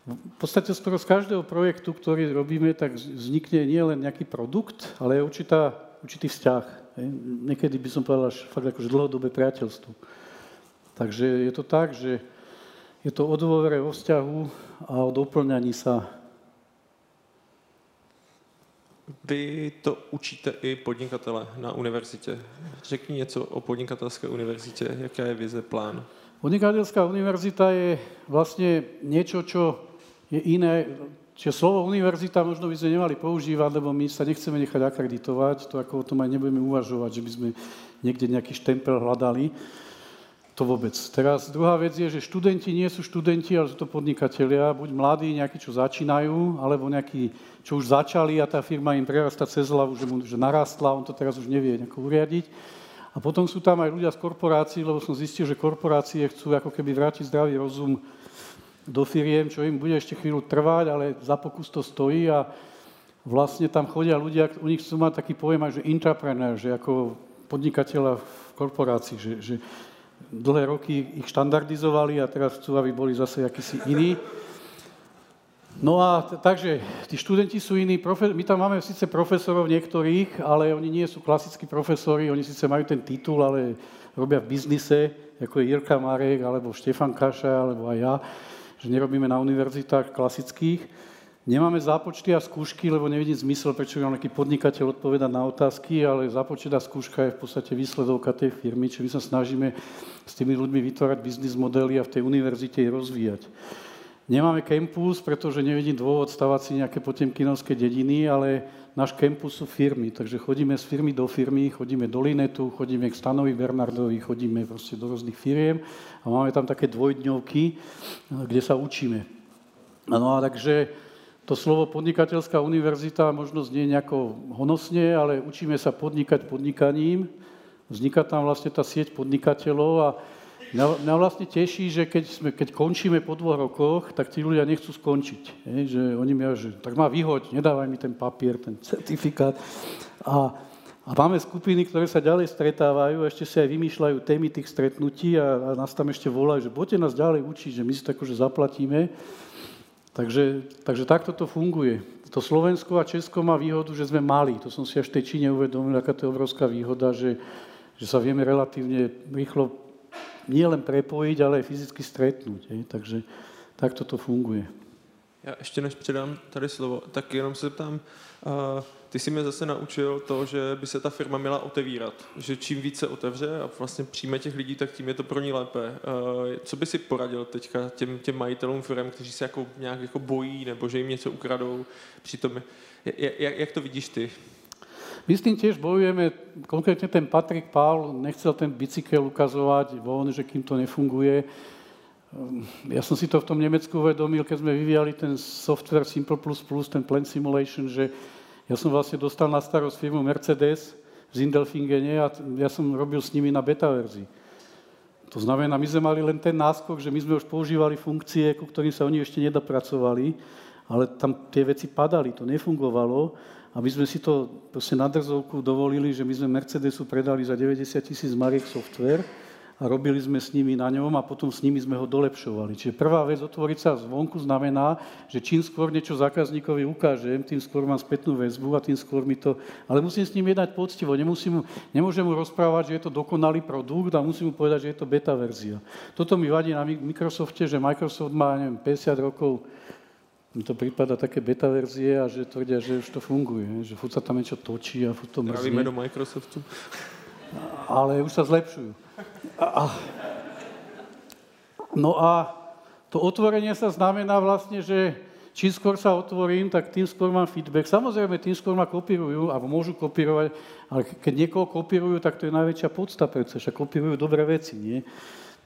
v podstate skoro z každého projektu, ktorý robíme, tak vznikne nie len nejaký produkt, ale aj určitá, určitý vzťah. Niekedy by som povedal až fakt akože dlhodobé priateľstvo. Takže je to tak, že je to o dôvere vo vzťahu a o doplňaní sa. Vy to učíte i podnikatele na univerzitě. Řekni něco o podnikatelské univerzitě. Jaká je vize, plán? Podnikateľská univerzita je vlastne niečo, čo je iné. Čiže slovo univerzita možno by sme nemali používať, lebo my sa nechceme nechať akreditovať, to ako o tom aj nebudeme uvažovať, že by sme niekde nejaký štempel hľadali. To vôbec. Teraz druhá vec je, že študenti nie sú študenti, ale sú to podnikatelia, buď mladí, nejakí, čo začínajú, alebo nejakí, čo už začali a tá firma im prerastá cez hlavu, že mu že narastla, on to teraz už nevie nejako uriadiť. A potom sú tam aj ľudia z korporácií, lebo som zistil, že korporácie chcú ako keby vrátiť zdravý rozum do firiem, čo im bude ešte chvíľu trvať, ale za pokus to stojí a vlastne tam chodia ľudia, u nich chcú mať taký pojem aj, že intrapreneur, že ako podnikateľa v korporácii, že, že dlhé roky ich štandardizovali a teraz chcú, aby boli zase akýsi iní. No a t- takže tí študenti sú iní, profe- my tam máme síce profesorov niektorých, ale oni nie sú klasickí profesori, oni síce majú ten titul, ale robia v biznise, ako je Jirka Marek, alebo Štefan Kaša, alebo aj ja že nerobíme na univerzitách klasických. Nemáme zápočty a skúšky, lebo nevidím zmysel, prečo by nejaký podnikateľ odpovedať na otázky, ale zápočet a skúška je v podstate výsledovka tej firmy, čiže my sa snažíme s tými ľuďmi vytvárať biznis modely a v tej univerzite ich rozvíjať. Nemáme campus, pretože nevidím dôvod stavať si nejaké potemkinovské dediny, ale náš campus sú firmy, takže chodíme z firmy do firmy, chodíme do Linetu, chodíme k Stanovi Bernardovi, chodíme proste do rôznych firiem a máme tam také dvojdňovky, kde sa učíme. No a takže to slovo podnikateľská univerzita možno znie nejako honosne, ale učíme sa podnikať podnikaním. Vzniká tam vlastne tá sieť podnikateľov a Mňa, mňa vlastne teší, že keď, sme, keď končíme po dvoch rokoch, tak tí ľudia nechcú skončiť. Je, že oni mi že tak ma vyhoď, nedávaj mi ten papier, ten certifikát. A, a máme skupiny, ktoré sa ďalej stretávajú, ešte si aj vymýšľajú témy tých stretnutí a, a nás tam ešte volajú, že poďte nás ďalej učiť, že my si to akože zaplatíme. Takže, takže takto to funguje. To Slovensko a Česko má výhodu, že sme mali. To som si až v tej Číne uvedomil, aká to je obrovská výhoda, že, že sa vieme relatívne rýchlo nie len prepojiť, ale aj fyzicky stretnúť. Je. Takže takto to funguje. Já ještě než předám tady slovo, tak jenom se zeptám, uh, ty si mě zase naučil to, že by se ta firma měla otevírat, že čím více otevře a vlastně přijme těch lidí, tak tím je to pro ní lépe. Uh, co by si poradil teďka těm, těm majitelům firm, kteří se jako nějak jako bojí nebo že jim něco ukradou, přitom, jak, jak to vidíš ty? My s tým tiež bojujeme, konkrétne ten Patrik Paul nechcel ten bicykel ukazovať von, že kým to nefunguje. Ehm, ja som si to v tom Nemecku uvedomil, keď sme vyvíjali ten software Simple++, ten Plan Simulation, že ja som vlastne dostal na starosť firmu Mercedes v Zindelfingene a ja som robil s nimi na beta verzii. To znamená, my sme mali len ten náskok, že my sme už používali funkcie, ku ktorým sa oni ešte nedopracovali, ale tam tie veci padali, to nefungovalo a my sme si to proste na drzovku dovolili, že my sme Mercedesu predali za 90 tisíc mariek software a robili sme s nimi na ňom a potom s nimi sme ho dolepšovali. Čiže prvá vec, otvoriť sa zvonku znamená, že čím skôr niečo zákazníkovi ukážem, tým skôr mám spätnú väzbu a tým skôr mi to... Ale musím s ním jednať poctivo, nemusím, nemôžem mu rozprávať, že je to dokonalý produkt a musím mu povedať, že je to beta verzia. Toto mi vadí na Microsofte, že Microsoft má, neviem, 50 rokov mi to prípada také beta verzie a že tvrdia, že už to funguje, že furt sa tam niečo točí a furt to mrzne. Zdravíme do Microsoftu. Ale už sa zlepšujú. A, a, no a to otvorenie sa znamená vlastne, že čím skôr sa otvorím, tak tým skôr mám feedback. Samozrejme, tým skôr ma kopírujú, alebo môžu kopírovať, ale keď niekoho kopírujú, tak to je najväčšia podsta, pretože však kopírujú dobré veci, nie?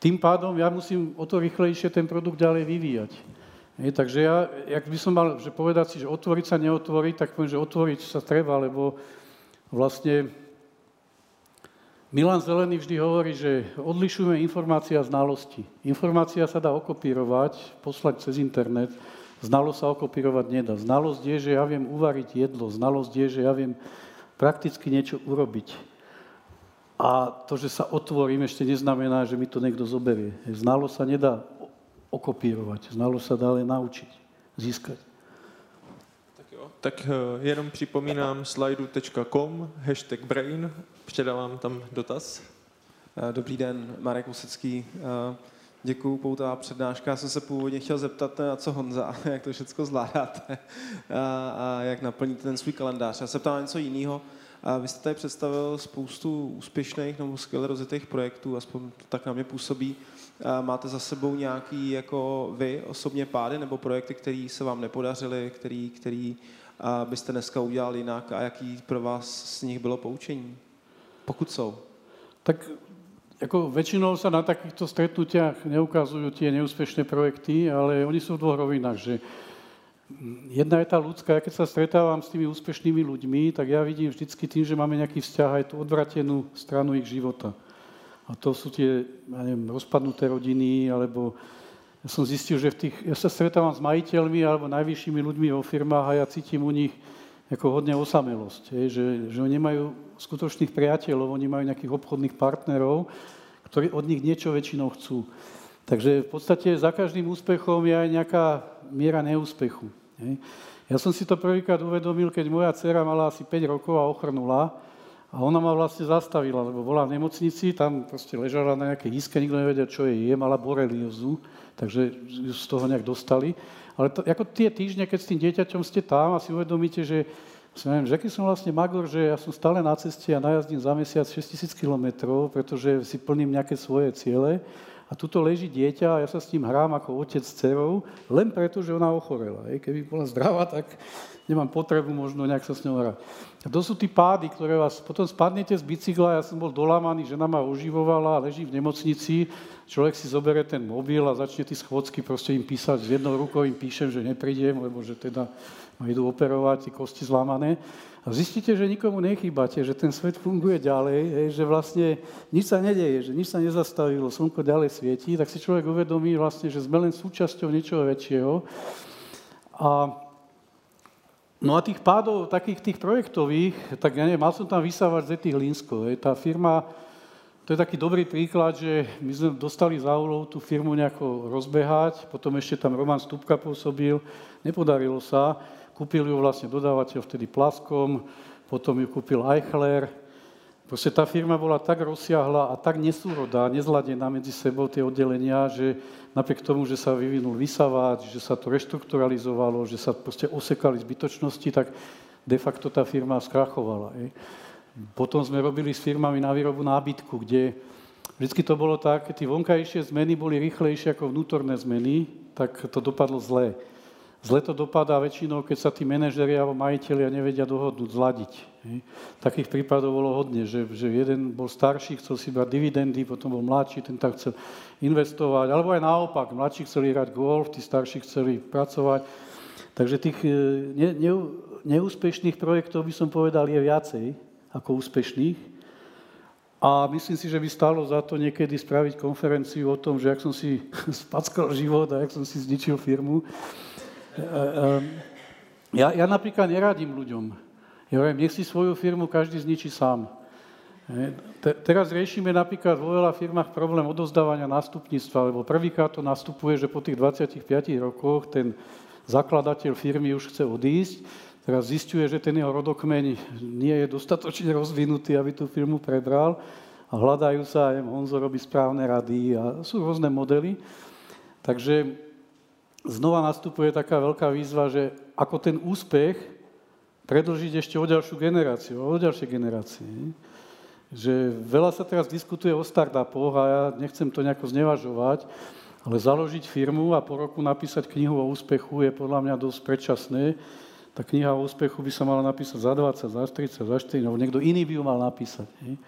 Tým pádom ja musím o to rýchlejšie ten produkt ďalej vyvíjať. Je, takže ja, jak by som mal že povedať si, že otvoriť sa, neotvoriť, tak poviem, že otvoriť sa treba, lebo vlastne Milan Zelený vždy hovorí, že odlišujeme informácia a znalosti. Informácia sa dá okopírovať, poslať cez internet, znalosť sa okopírovať nedá. Znalosť je, že ja viem uvariť jedlo, znalosť je, že ja viem prakticky niečo urobiť. A to, že sa otvorím, ešte neznamená, že mi to niekto zoberie. Znalosť sa nedá okopírovať. Znalo sa dá len naučiť. získať. Tak uh, jenom připomínám slidu.com, hashtag brain, předávám tam dotaz. Eh, dobrý den, Marek Musecký. Eh, děkuju, poutavá přednáška. Já jsem se původně chtěl zeptat na co Honza, *laughs* jak to všechno zvládáte a, a jak naplníte ten svůj kalendář. Já se ptám na něco jiného. Vy jste tady představil spoustu úspěšných nebo skvěle rozjetých projektů, aspoň to tak na mě působí. A máte za sebou nějaký jako vy osobně pády nebo projekty, které se vám nepodařily, který, který byste dneska udělali jinak a jaký pro vás z nich bylo poučení? Pokud jsou. Tak ako väčšinou sa na takýchto stretnutiach neukazujú tie neúspešné projekty, ale oni sú v dvoch rovinách, že jedna je tá ľudská, keď sa stretávam s tými úspešnými ľuďmi, tak ja vidím vždycky tým, že máme nejaký vzťah aj tú odvratenú stranu ich života. A to sú tie, ja neviem, rozpadnuté rodiny, alebo ja som zistil, že v tých, ja sa stretávam s majiteľmi alebo najvyššími ľuďmi vo firmách a ja cítim u nich ako hodne osamelosť, je, že, že oni nemajú skutočných priateľov, oni majú nejakých obchodných partnerov, ktorí od nich niečo väčšinou chcú. Takže v podstate za každým úspechom je aj nejaká miera neúspechu. Je. Ja som si to prvýkrát uvedomil, keď moja dcera mala asi 5 rokov a ochrnula a ona ma vlastne zastavila, lebo bola v nemocnici, tam proste ležala na nejakej iske, nikto nevedel, čo jej je, mala boreliozu, takže ju z toho nejak dostali. Ale to, ako tie týždne, keď s tým dieťaťom ste tam a si uvedomíte, že neviem, že aký som vlastne magor, že ja som stále na ceste a najazdím za mesiac 6000 kilometrov, pretože si plním nejaké svoje ciele a tuto leží dieťa a ja sa s tým hrám ako otec s dcerou, len preto, že ona ochorela. Keby bola zdravá, tak nemám potrebu možno nejak sa s ňou hrať. A to sú tí pády, ktoré vás... Potom spadnete z bicykla, ja som bol dolamaný, žena ma oživovala, leží v nemocnici, človek si zoberie ten mobil a začne tie schodsky proste im písať. S jednou rukou im píšem, že neprídem, lebo že teda ma idú operovať, tie kosti zlamané. A zistíte, že nikomu nechýbate, že ten svet funguje ďalej, hej, že vlastne nič sa nedeje, že nič sa nezastavilo, slnko ďalej svietí, tak si človek uvedomí vlastne, že sme len súčasťou niečoho väčšieho. A No a tých pádov, takých tých projektových, tak ja neviem, mal som tam vysávať z tých Linsko. Je, tá firma, to je taký dobrý príklad, že my sme dostali za úlohu tú firmu nejako rozbehať, potom ešte tam Roman Stupka pôsobil, nepodarilo sa, kúpil ju vlastne dodávateľ vtedy Plaskom, potom ju kúpil Eichler, Proste tá firma bola tak rozsiahla a tak nesúrodá, nezladená medzi sebou tie oddelenia, že napriek tomu, že sa vyvinul vysávač, že sa to reštrukturalizovalo, že sa proste osekali zbytočnosti, tak de facto tá firma skrachovala. Je. Potom sme robili s firmami na výrobu nábytku, kde vždy to bolo tak, keď tie vonkajšie zmeny boli rýchlejšie ako vnútorné zmeny, tak to dopadlo zlé. Zle to dopadá väčšinou, keď sa tí manažeri alebo majiteľia nevedia dohodnúť, zladiť. Takých prípadov bolo hodne, že, že jeden bol starší, chcel si brať dividendy, potom bol mladší, ten tak chcel investovať, alebo aj naopak, mladší chceli hrať golf, tí starší chceli pracovať. Takže tých e, ne, ne, neúspešných projektov by som povedal je viacej ako úspešných. A myslím si, že by stálo za to niekedy spraviť konferenciu o tom, že ak som si *laughs* spackal život a jak som si zničil firmu. Ja, ja napríklad neradím ľuďom. Ja hovorím, nech si svoju firmu každý zničí sám. Te, teraz riešime napríklad vo veľa firmách problém odozdávania nástupníctva, lebo prvýkrát to nastupuje, že po tých 25 rokoch ten zakladateľ firmy už chce odísť, teraz zistuje, že ten jeho rodokmeň nie je dostatočne rozvinutý, aby tú firmu prebral a hľadajú sa, aj Honzo robí správne rady a sú rôzne modely. Takže znova nastupuje taká veľká výzva, že ako ten úspech predlžiť ešte o ďalšiu generáciu, o ďalšie generácie. Že veľa sa teraz diskutuje o startupoch a ja nechcem to nejako znevažovať, ale založiť firmu a po roku napísať knihu o úspechu je podľa mňa dosť predčasné. Tá kniha o úspechu by sa mala napísať za 20, za 30, za 40, alebo niekto iný by ju mal napísať. Nie?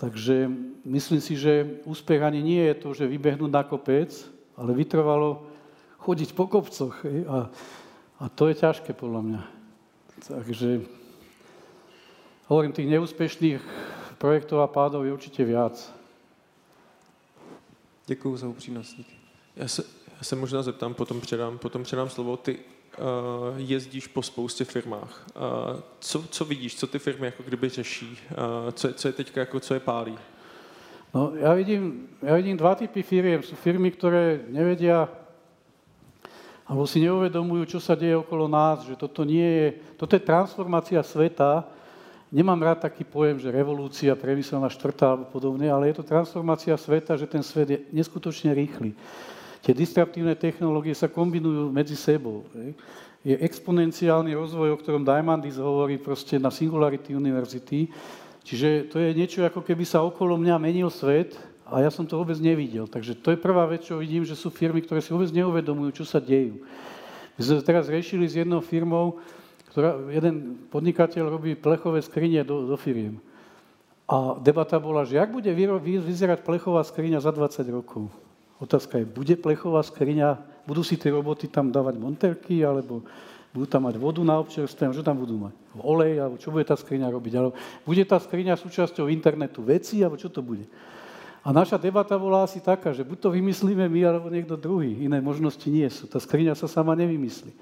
Takže myslím si, že úspech ani nie je to, že vybehnúť na kopec, ale vytrvalo chodiť po kopcoch. A, a to je ťažké podľa mňa. Takže hovorím, tých neúspešných projektov a pádov je určitě viac. Děkuji za upřímnost. Já se, já se možná zeptám, potom předám, potom předám slovo. Ty uh, jezdíš po spoustě firmách. Uh, co, co vidíš, co ty firmy jako kdyby řeší? Uh, co, co je teďka, jako co je pálí? No, ja vidím, ja vidím dva typy firiem. Sú firmy, ktoré nevedia alebo si neuvedomujú, čo sa deje okolo nás, že toto nie je, toto je transformácia sveta. Nemám rád taký pojem, že revolúcia, priemyselná štvrtá alebo podobne, ale je to transformácia sveta, že ten svet je neskutočne rýchly. Tie disruptívne technológie sa kombinujú medzi sebou. Je exponenciálny rozvoj, o ktorom Diamandis hovorí proste na Singularity University. Čiže to je niečo, ako keby sa okolo mňa menil svet a ja som to vôbec nevidel. Takže to je prvá vec, čo vidím, že sú firmy, ktoré si vôbec neuvedomujú, čo sa dejú. My sme teraz riešili s jednou firmou, ktorá, jeden podnikateľ robí plechové skrine do, do firiem. A debata bola, že ak bude vyzerať plechová skriňa za 20 rokov. Otázka je, bude plechová skriňa, budú si tie roboty tam dávať monterky, alebo budú tam mať vodu na občerstvenie, čo tam budú mať? Olej, alebo čo bude tá skriňa robiť? Alebo bude tá skriňa súčasťou internetu veci, alebo čo to bude? A naša debata bola asi taká, že buď to vymyslíme my, alebo niekto druhý. Iné možnosti nie sú. Tá skriňa sa sama nevymyslí. E,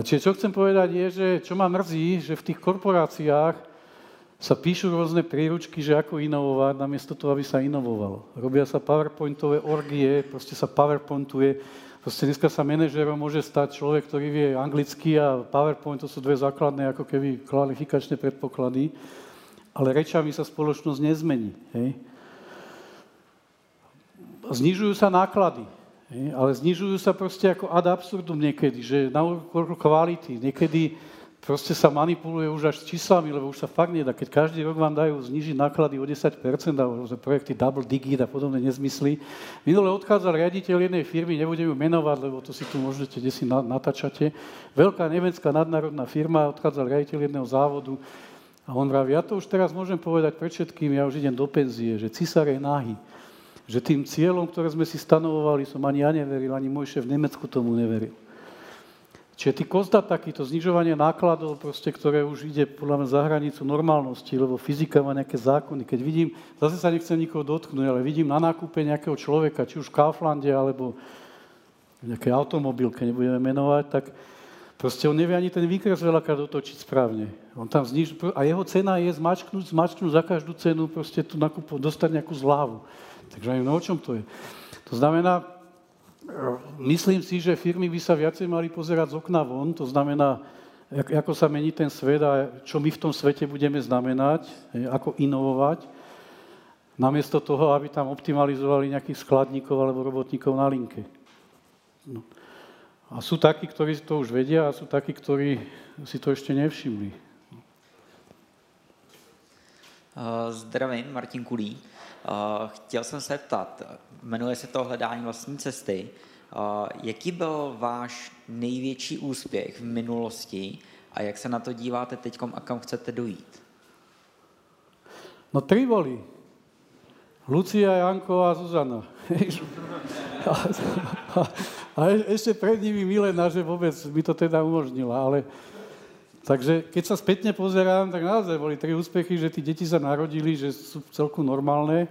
čiže čo chcem povedať je, že čo ma mrzí, že v tých korporáciách sa píšu rôzne príručky, že ako inovovať, namiesto toho, aby sa inovovalo. Robia sa powerpointové orgie, proste sa powerpointuje. Proste dneska sa manažerom môže stať človek, ktorý vie anglicky a PowerPoint, to sú dve základné ako keby kvalifikačné predpoklady, ale rečami sa spoločnosť nezmení. Hej? Znižujú sa náklady, ale znižujú sa proste ako ad absurdum niekedy, že na úkor kvality. Niekedy proste sa manipuluje už až s číslami, lebo už sa fakt nedá. Keď každý rok vám dajú znižiť náklady o 10%, alebo za projekty double digit a podobné nezmysly. Minule odchádzal riaditeľ jednej firmy, nebudem ju menovať, lebo to si tu môžete, kde si natáčate. Veľká nemecká nadnárodná firma, odchádzal riaditeľ jedného závodu a on vraví, ja to už teraz môžem povedať pred všetkým, ja už idem do penzie, že cisár je nahý že tým cieľom, ktoré sme si stanovovali, som ani ja neveril, ani môj šéf v Nemecku tomu neveril. Čiže ty kozda takýto znižovanie nákladov, proste, ktoré už ide podľa mňa za hranicu normálnosti, lebo fyzika má nejaké zákony. Keď vidím, zase sa nechcem nikoho dotknúť, ale vidím na nákupe nejakého človeka, či už v Kauflande, alebo v nejakej automobilke, nebudeme menovať, tak proste on nevie ani ten výkres veľakrát otočiť správne. On tam zniž... A jeho cena je zmačknúť, zmačknúť za každú cenu, proste tu nakupu, dostať nejakú zlávu. Takže aj no o čom to je. To znamená, myslím si, že firmy by sa viacej mali pozerať z okna von, to znamená, ako sa mení ten svet a čo my v tom svete budeme znamenať, ako inovovať, namiesto toho, aby tam optimalizovali nejakých skladníkov alebo robotníkov na linke. No. A sú takí, ktorí to už vedia a sú takí, ktorí si to ešte nevšimli. Zdravím, Martin Kulí. Chtěl jsem se ptat, jmenuje se to Hledání vlastní cesty. Jaký byl váš největší úspěch v minulosti a jak se na to díváte teď a kam chcete dojít? No tri boli. Lucia, Janko a Zuzana. *laughs* a, a, a ešte pred nimi Milena, že vôbec mi to teda umožnila, ale Takže keď sa spätne pozerám, tak naozaj boli tri úspechy, že tí deti sa narodili, že sú celku normálne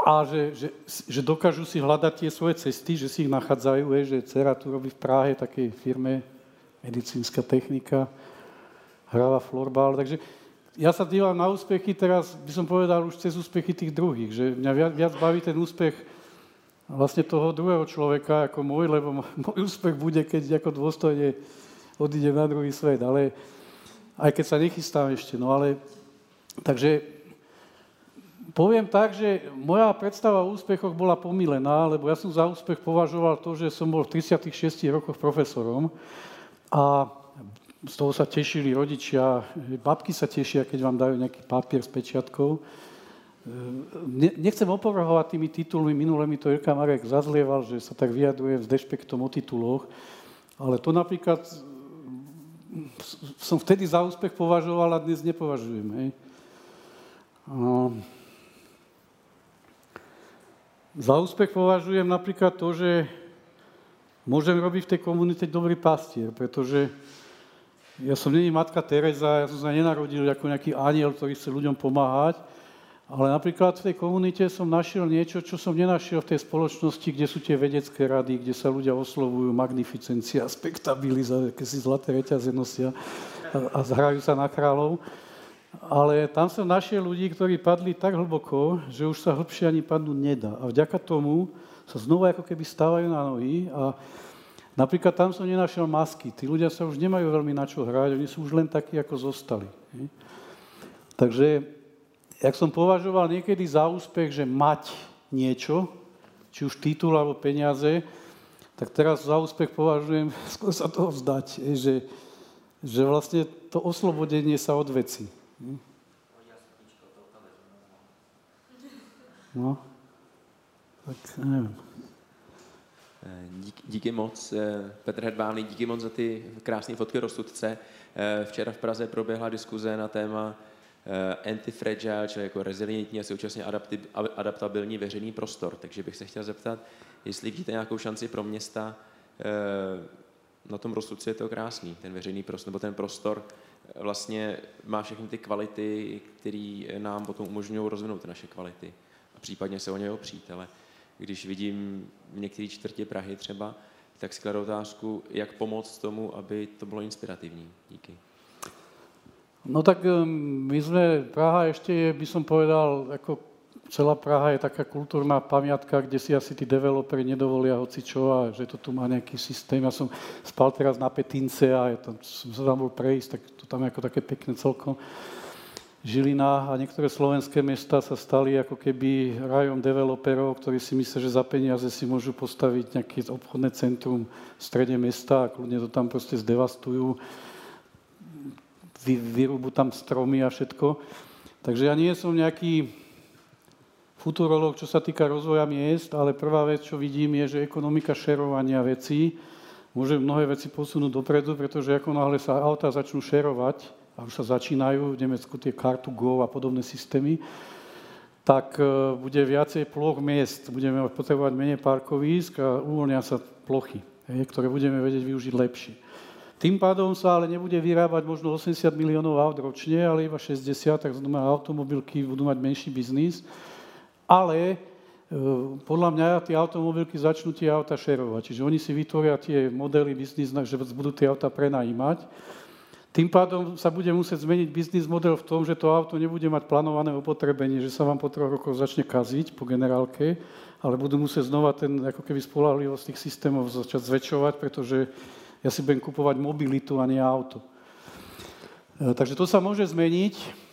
a že, že, že dokážu si hľadať tie svoje cesty, že si ich nachádzajú, je, že dcera tu robí v Prahe takej firme medicínska technika, hráva florbal, takže ja sa dívam na úspechy teraz, by som povedal, už cez úspechy tých druhých, že mňa viac, viac baví ten úspech vlastne toho druhého človeka ako môj, lebo *laughs* môj úspech bude, keď ako dôstojne odídem na druhý svet, ale aj keď sa nechystám ešte, no ale takže poviem tak, že moja predstava o úspechoch bola pomilená, lebo ja som za úspech považoval to, že som bol v 36 rokoch profesorom a z toho sa tešili rodičia, babky sa tešia, keď vám dajú nejaký papier s pečiatkou. Nechcem opovrhovať tými titulmi, minule mi to Jirka Marek zazlieval, že sa tak vyjadruje s dešpektom o tituloch, ale to napríklad som vtedy za úspech považoval a dnes nepovažujem. Hej. A za úspech považujem napríklad to, že môžem robiť v tej komunite dobrý pastier, pretože ja som není matka Teresa, ja som sa nenarodil ako nejaký aniel, ktorý chce ľuďom pomáhať, ale napríklad v tej komunite som našiel niečo, čo som nenašiel v tej spoločnosti, kde sú tie vedecké rady, kde sa ľudia oslovujú magnificencia, spektabiliza, keď si zlaté reťaze nosia a, a zhrajú sa na kráľov. Ale tam som našiel ľudí, ktorí padli tak hlboko, že už sa hlbšie ani padnúť nedá. A vďaka tomu sa znova ako keby stávajú na nohy a napríklad tam som nenašiel masky. Tí ľudia sa už nemajú veľmi na čo hrať, oni sú už len takí, ako zostali. Takže, jak som považoval niekedy za úspech, že mať niečo, či už titul alebo peniaze, tak teraz za úspech považujem *laughs* skôr sa toho vzdať, že, že vlastne to oslobodenie sa od veci. No, tak nevím. Díky, díky moc, eh, Petr Hedvány, díky moc za ty krásné fotky rozsudce. Eh, včera v Praze proběhla diskuze na téma eh, anti-fragile, čili jako rezilientní a současně adaptabilní veřejný prostor. Takže bych se chtěl zeptat, jestli vidíte nějakou šanci pro města, na tom rozsudci je to krásný, ten veřejný prostor, nebo ten prostor vlastně má všechny ty kvality, které nám potom umožňují rozvinout naše kvality a případně se o ně opřít, ale když vidím v některé čtvrtě Prahy třeba, tak si kladu otázku, jak pomoct tomu, aby to bylo inspirativní. Díky. No tak my sme, Praha ešte je, by som povedal, ako celá Praha je taká kultúrna pamiatka, kde si asi tí developeri nedovolia hoci čo a že to tu má nejaký systém. Ja som spal teraz na Petince a ja tam, som sa tam bol prejsť, tak to tam je ako také pekné celkom. Žilina a niektoré slovenské mesta sa stali ako keby rajom developerov, ktorí si myslia, že za peniaze si môžu postaviť nejaké obchodné centrum v strede mesta a kľudne to tam proste zdevastujú, vy, vyrúbu tam stromy a všetko. Takže ja nie som nejaký futurolog, čo sa týka rozvoja miest, ale prvá vec, čo vidím, je, že ekonomika šerovania vecí môže mnohé veci posunúť dopredu, pretože ako náhle sa auta začnú šerovať, a už sa začínajú v Nemecku tie kartu Go a podobné systémy, tak e, bude viacej ploch miest, budeme potrebovať menej parkovísk a uvoľnia sa plochy, ktoré budeme vedieť využiť lepšie. Tým pádom sa ale nebude vyrábať možno 80 miliónov aut ročne, ale iba 60, tak znamená automobilky budú mať menší biznis. Ale e, podľa mňa tie automobilky začnú tie auta šerovať. Čiže oni si vytvoria tie modely biznis, že budú tie auta prenajímať tým pádom sa bude musieť zmeniť biznis model v tom, že to auto nebude mať plánované opotrebenie, že sa vám po troch rokoch začne kaziť po generálke, ale budú musieť znova ten ako keby spolahlivosť tých systémov začať zväčšovať, pretože ja si budem kupovať mobilitu a nie auto. E, takže to sa môže zmeniť.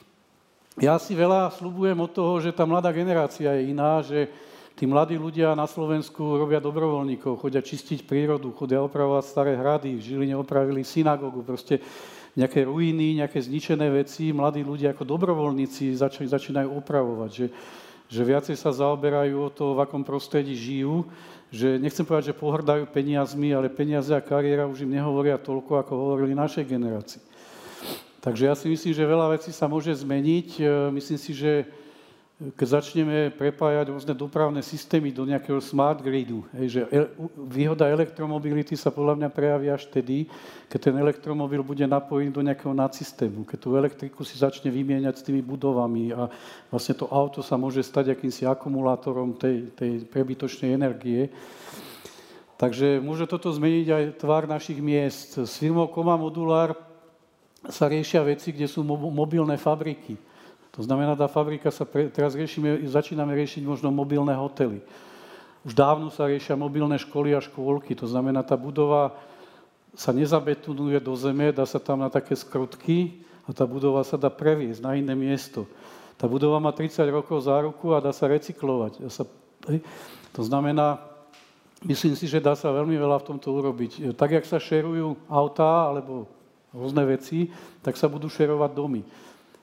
Ja si veľa slubujem od toho, že tá mladá generácia je iná, že tí mladí ľudia na Slovensku robia dobrovoľníkov, chodia čistiť prírodu, chodia opravovať staré hrady, v Žiline opravili synagógu, proste nejaké ruiny, nejaké zničené veci, mladí ľudia ako dobrovoľníci zač- začínajú opravovať, že, že viacej sa zaoberajú o to, v akom prostredí žijú, že nechcem povedať, že pohrdajú peniazmi, ale peniaze a kariéra už im nehovoria toľko, ako hovorili našej generácii. Takže ja si myslím, že veľa vecí sa môže zmeniť. E, myslím si, že keď začneme prepájať rôzne dopravné systémy do nejakého smart gridu, že výhoda elektromobility sa podľa mňa prejaví až vtedy, keď ten elektromobil bude napojený do nejakého nadsystému, keď tú elektriku si začne vymieňať s tými budovami a vlastne to auto sa môže stať akýmsi akumulátorom tej, tej prebytočnej energie. Takže môže toto zmeniť aj tvár našich miest. S firmou Koma Modular sa riešia veci, kde sú mobilné fabriky to znamená, tá fabrika sa pre, teraz riešime, začíname riešiť možno mobilné hotely. Už dávno sa riešia mobilné školy a škôlky, to znamená, tá budova sa nezabetonuje do zeme, dá sa tam na také skrutky a tá budova sa dá previesť na iné miesto. Tá budova má 30 rokov záruku a dá sa recyklovať. Dá sa, to znamená, myslím si, že dá sa veľmi veľa v tomto urobiť. Tak, jak sa šerujú autá alebo rôzne veci, tak sa budú šerovať domy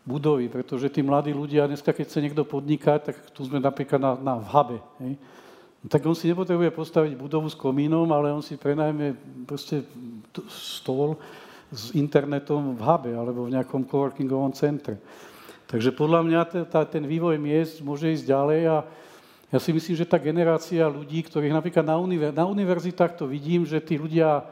budovy, pretože tí mladí ľudia, dneska keď chce niekto podnikať, tak tu sme napríklad na, na v Habe, hej, no, tak on si nepotrebuje postaviť budovu s komínom, ale on si prenajme proste stôl s internetom v Habe alebo v nejakom coworkingovom centre. Takže podľa mňa tá, ten vývoj miest môže ísť ďalej a ja si myslím, že tá generácia ľudí, ktorých napríklad na, univer- na univerzitách to vidím, že tí ľudia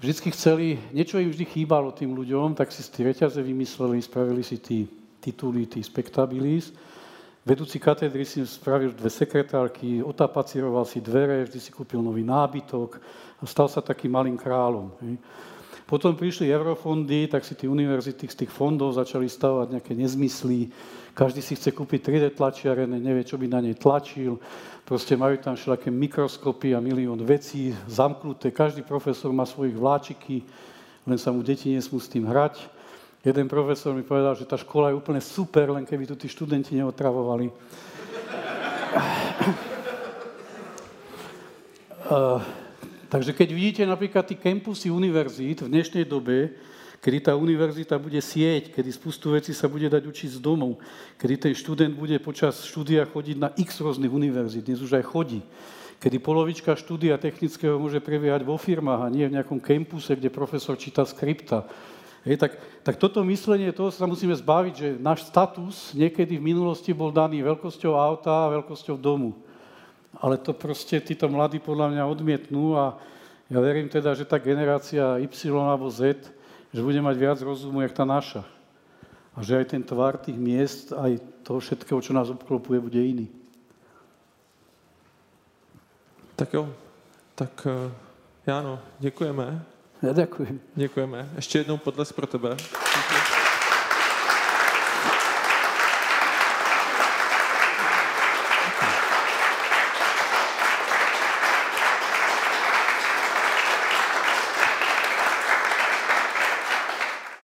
vždy chceli, niečo im vždy chýbalo tým ľuďom, tak si tie reťaze vymysleli, spravili si tí tituly, tí spektabilis. Vedúci katedry si spravil dve sekretárky, otapaciroval si dvere, vždy si kúpil nový nábytok a stal sa takým malým kráľom. Hej. Potom prišli eurofondy, tak si tí univerzity z tých fondov začali stavať nejaké nezmysly. Každý si chce kúpiť 3D tlačiareň, nevie, čo by na nej tlačil. Proste majú tam všelaké mikroskopy a milión vecí zamknuté. Každý profesor má svojich vláčiky, len sa mu deti nesmú s tým hrať. Jeden profesor mi povedal, že tá škola je úplne super, len keby tu tí študenti neotravovali. Uh, *laughs* Takže keď vidíte napríklad tí kampusy univerzít v dnešnej dobe, kedy tá univerzita bude sieť, kedy spustu veci sa bude dať učiť z domov, kedy ten študent bude počas štúdia chodiť na x rôznych univerzít, dnes už aj chodí, kedy polovička štúdia technického môže prebiehať vo firmách a nie v nejakom kampuse, kde profesor číta skripta. Hej, tak, tak toto myslenie, toho sa musíme zbaviť, že náš status niekedy v minulosti bol daný veľkosťou auta a veľkosťou domu ale to proste títo mladí podľa mňa odmietnú a ja verím teda, že tá generácia Y alebo Z, že bude mať viac rozumu, jak tá naša. A že aj ten tvar tých miest, aj toho všetkého, čo nás obklopuje, bude iný. Tak jo, tak uh, Jáno, děkujeme. Ja ďakujem. Děkujeme. Ještě jednou podles pro tebe. Děkuji.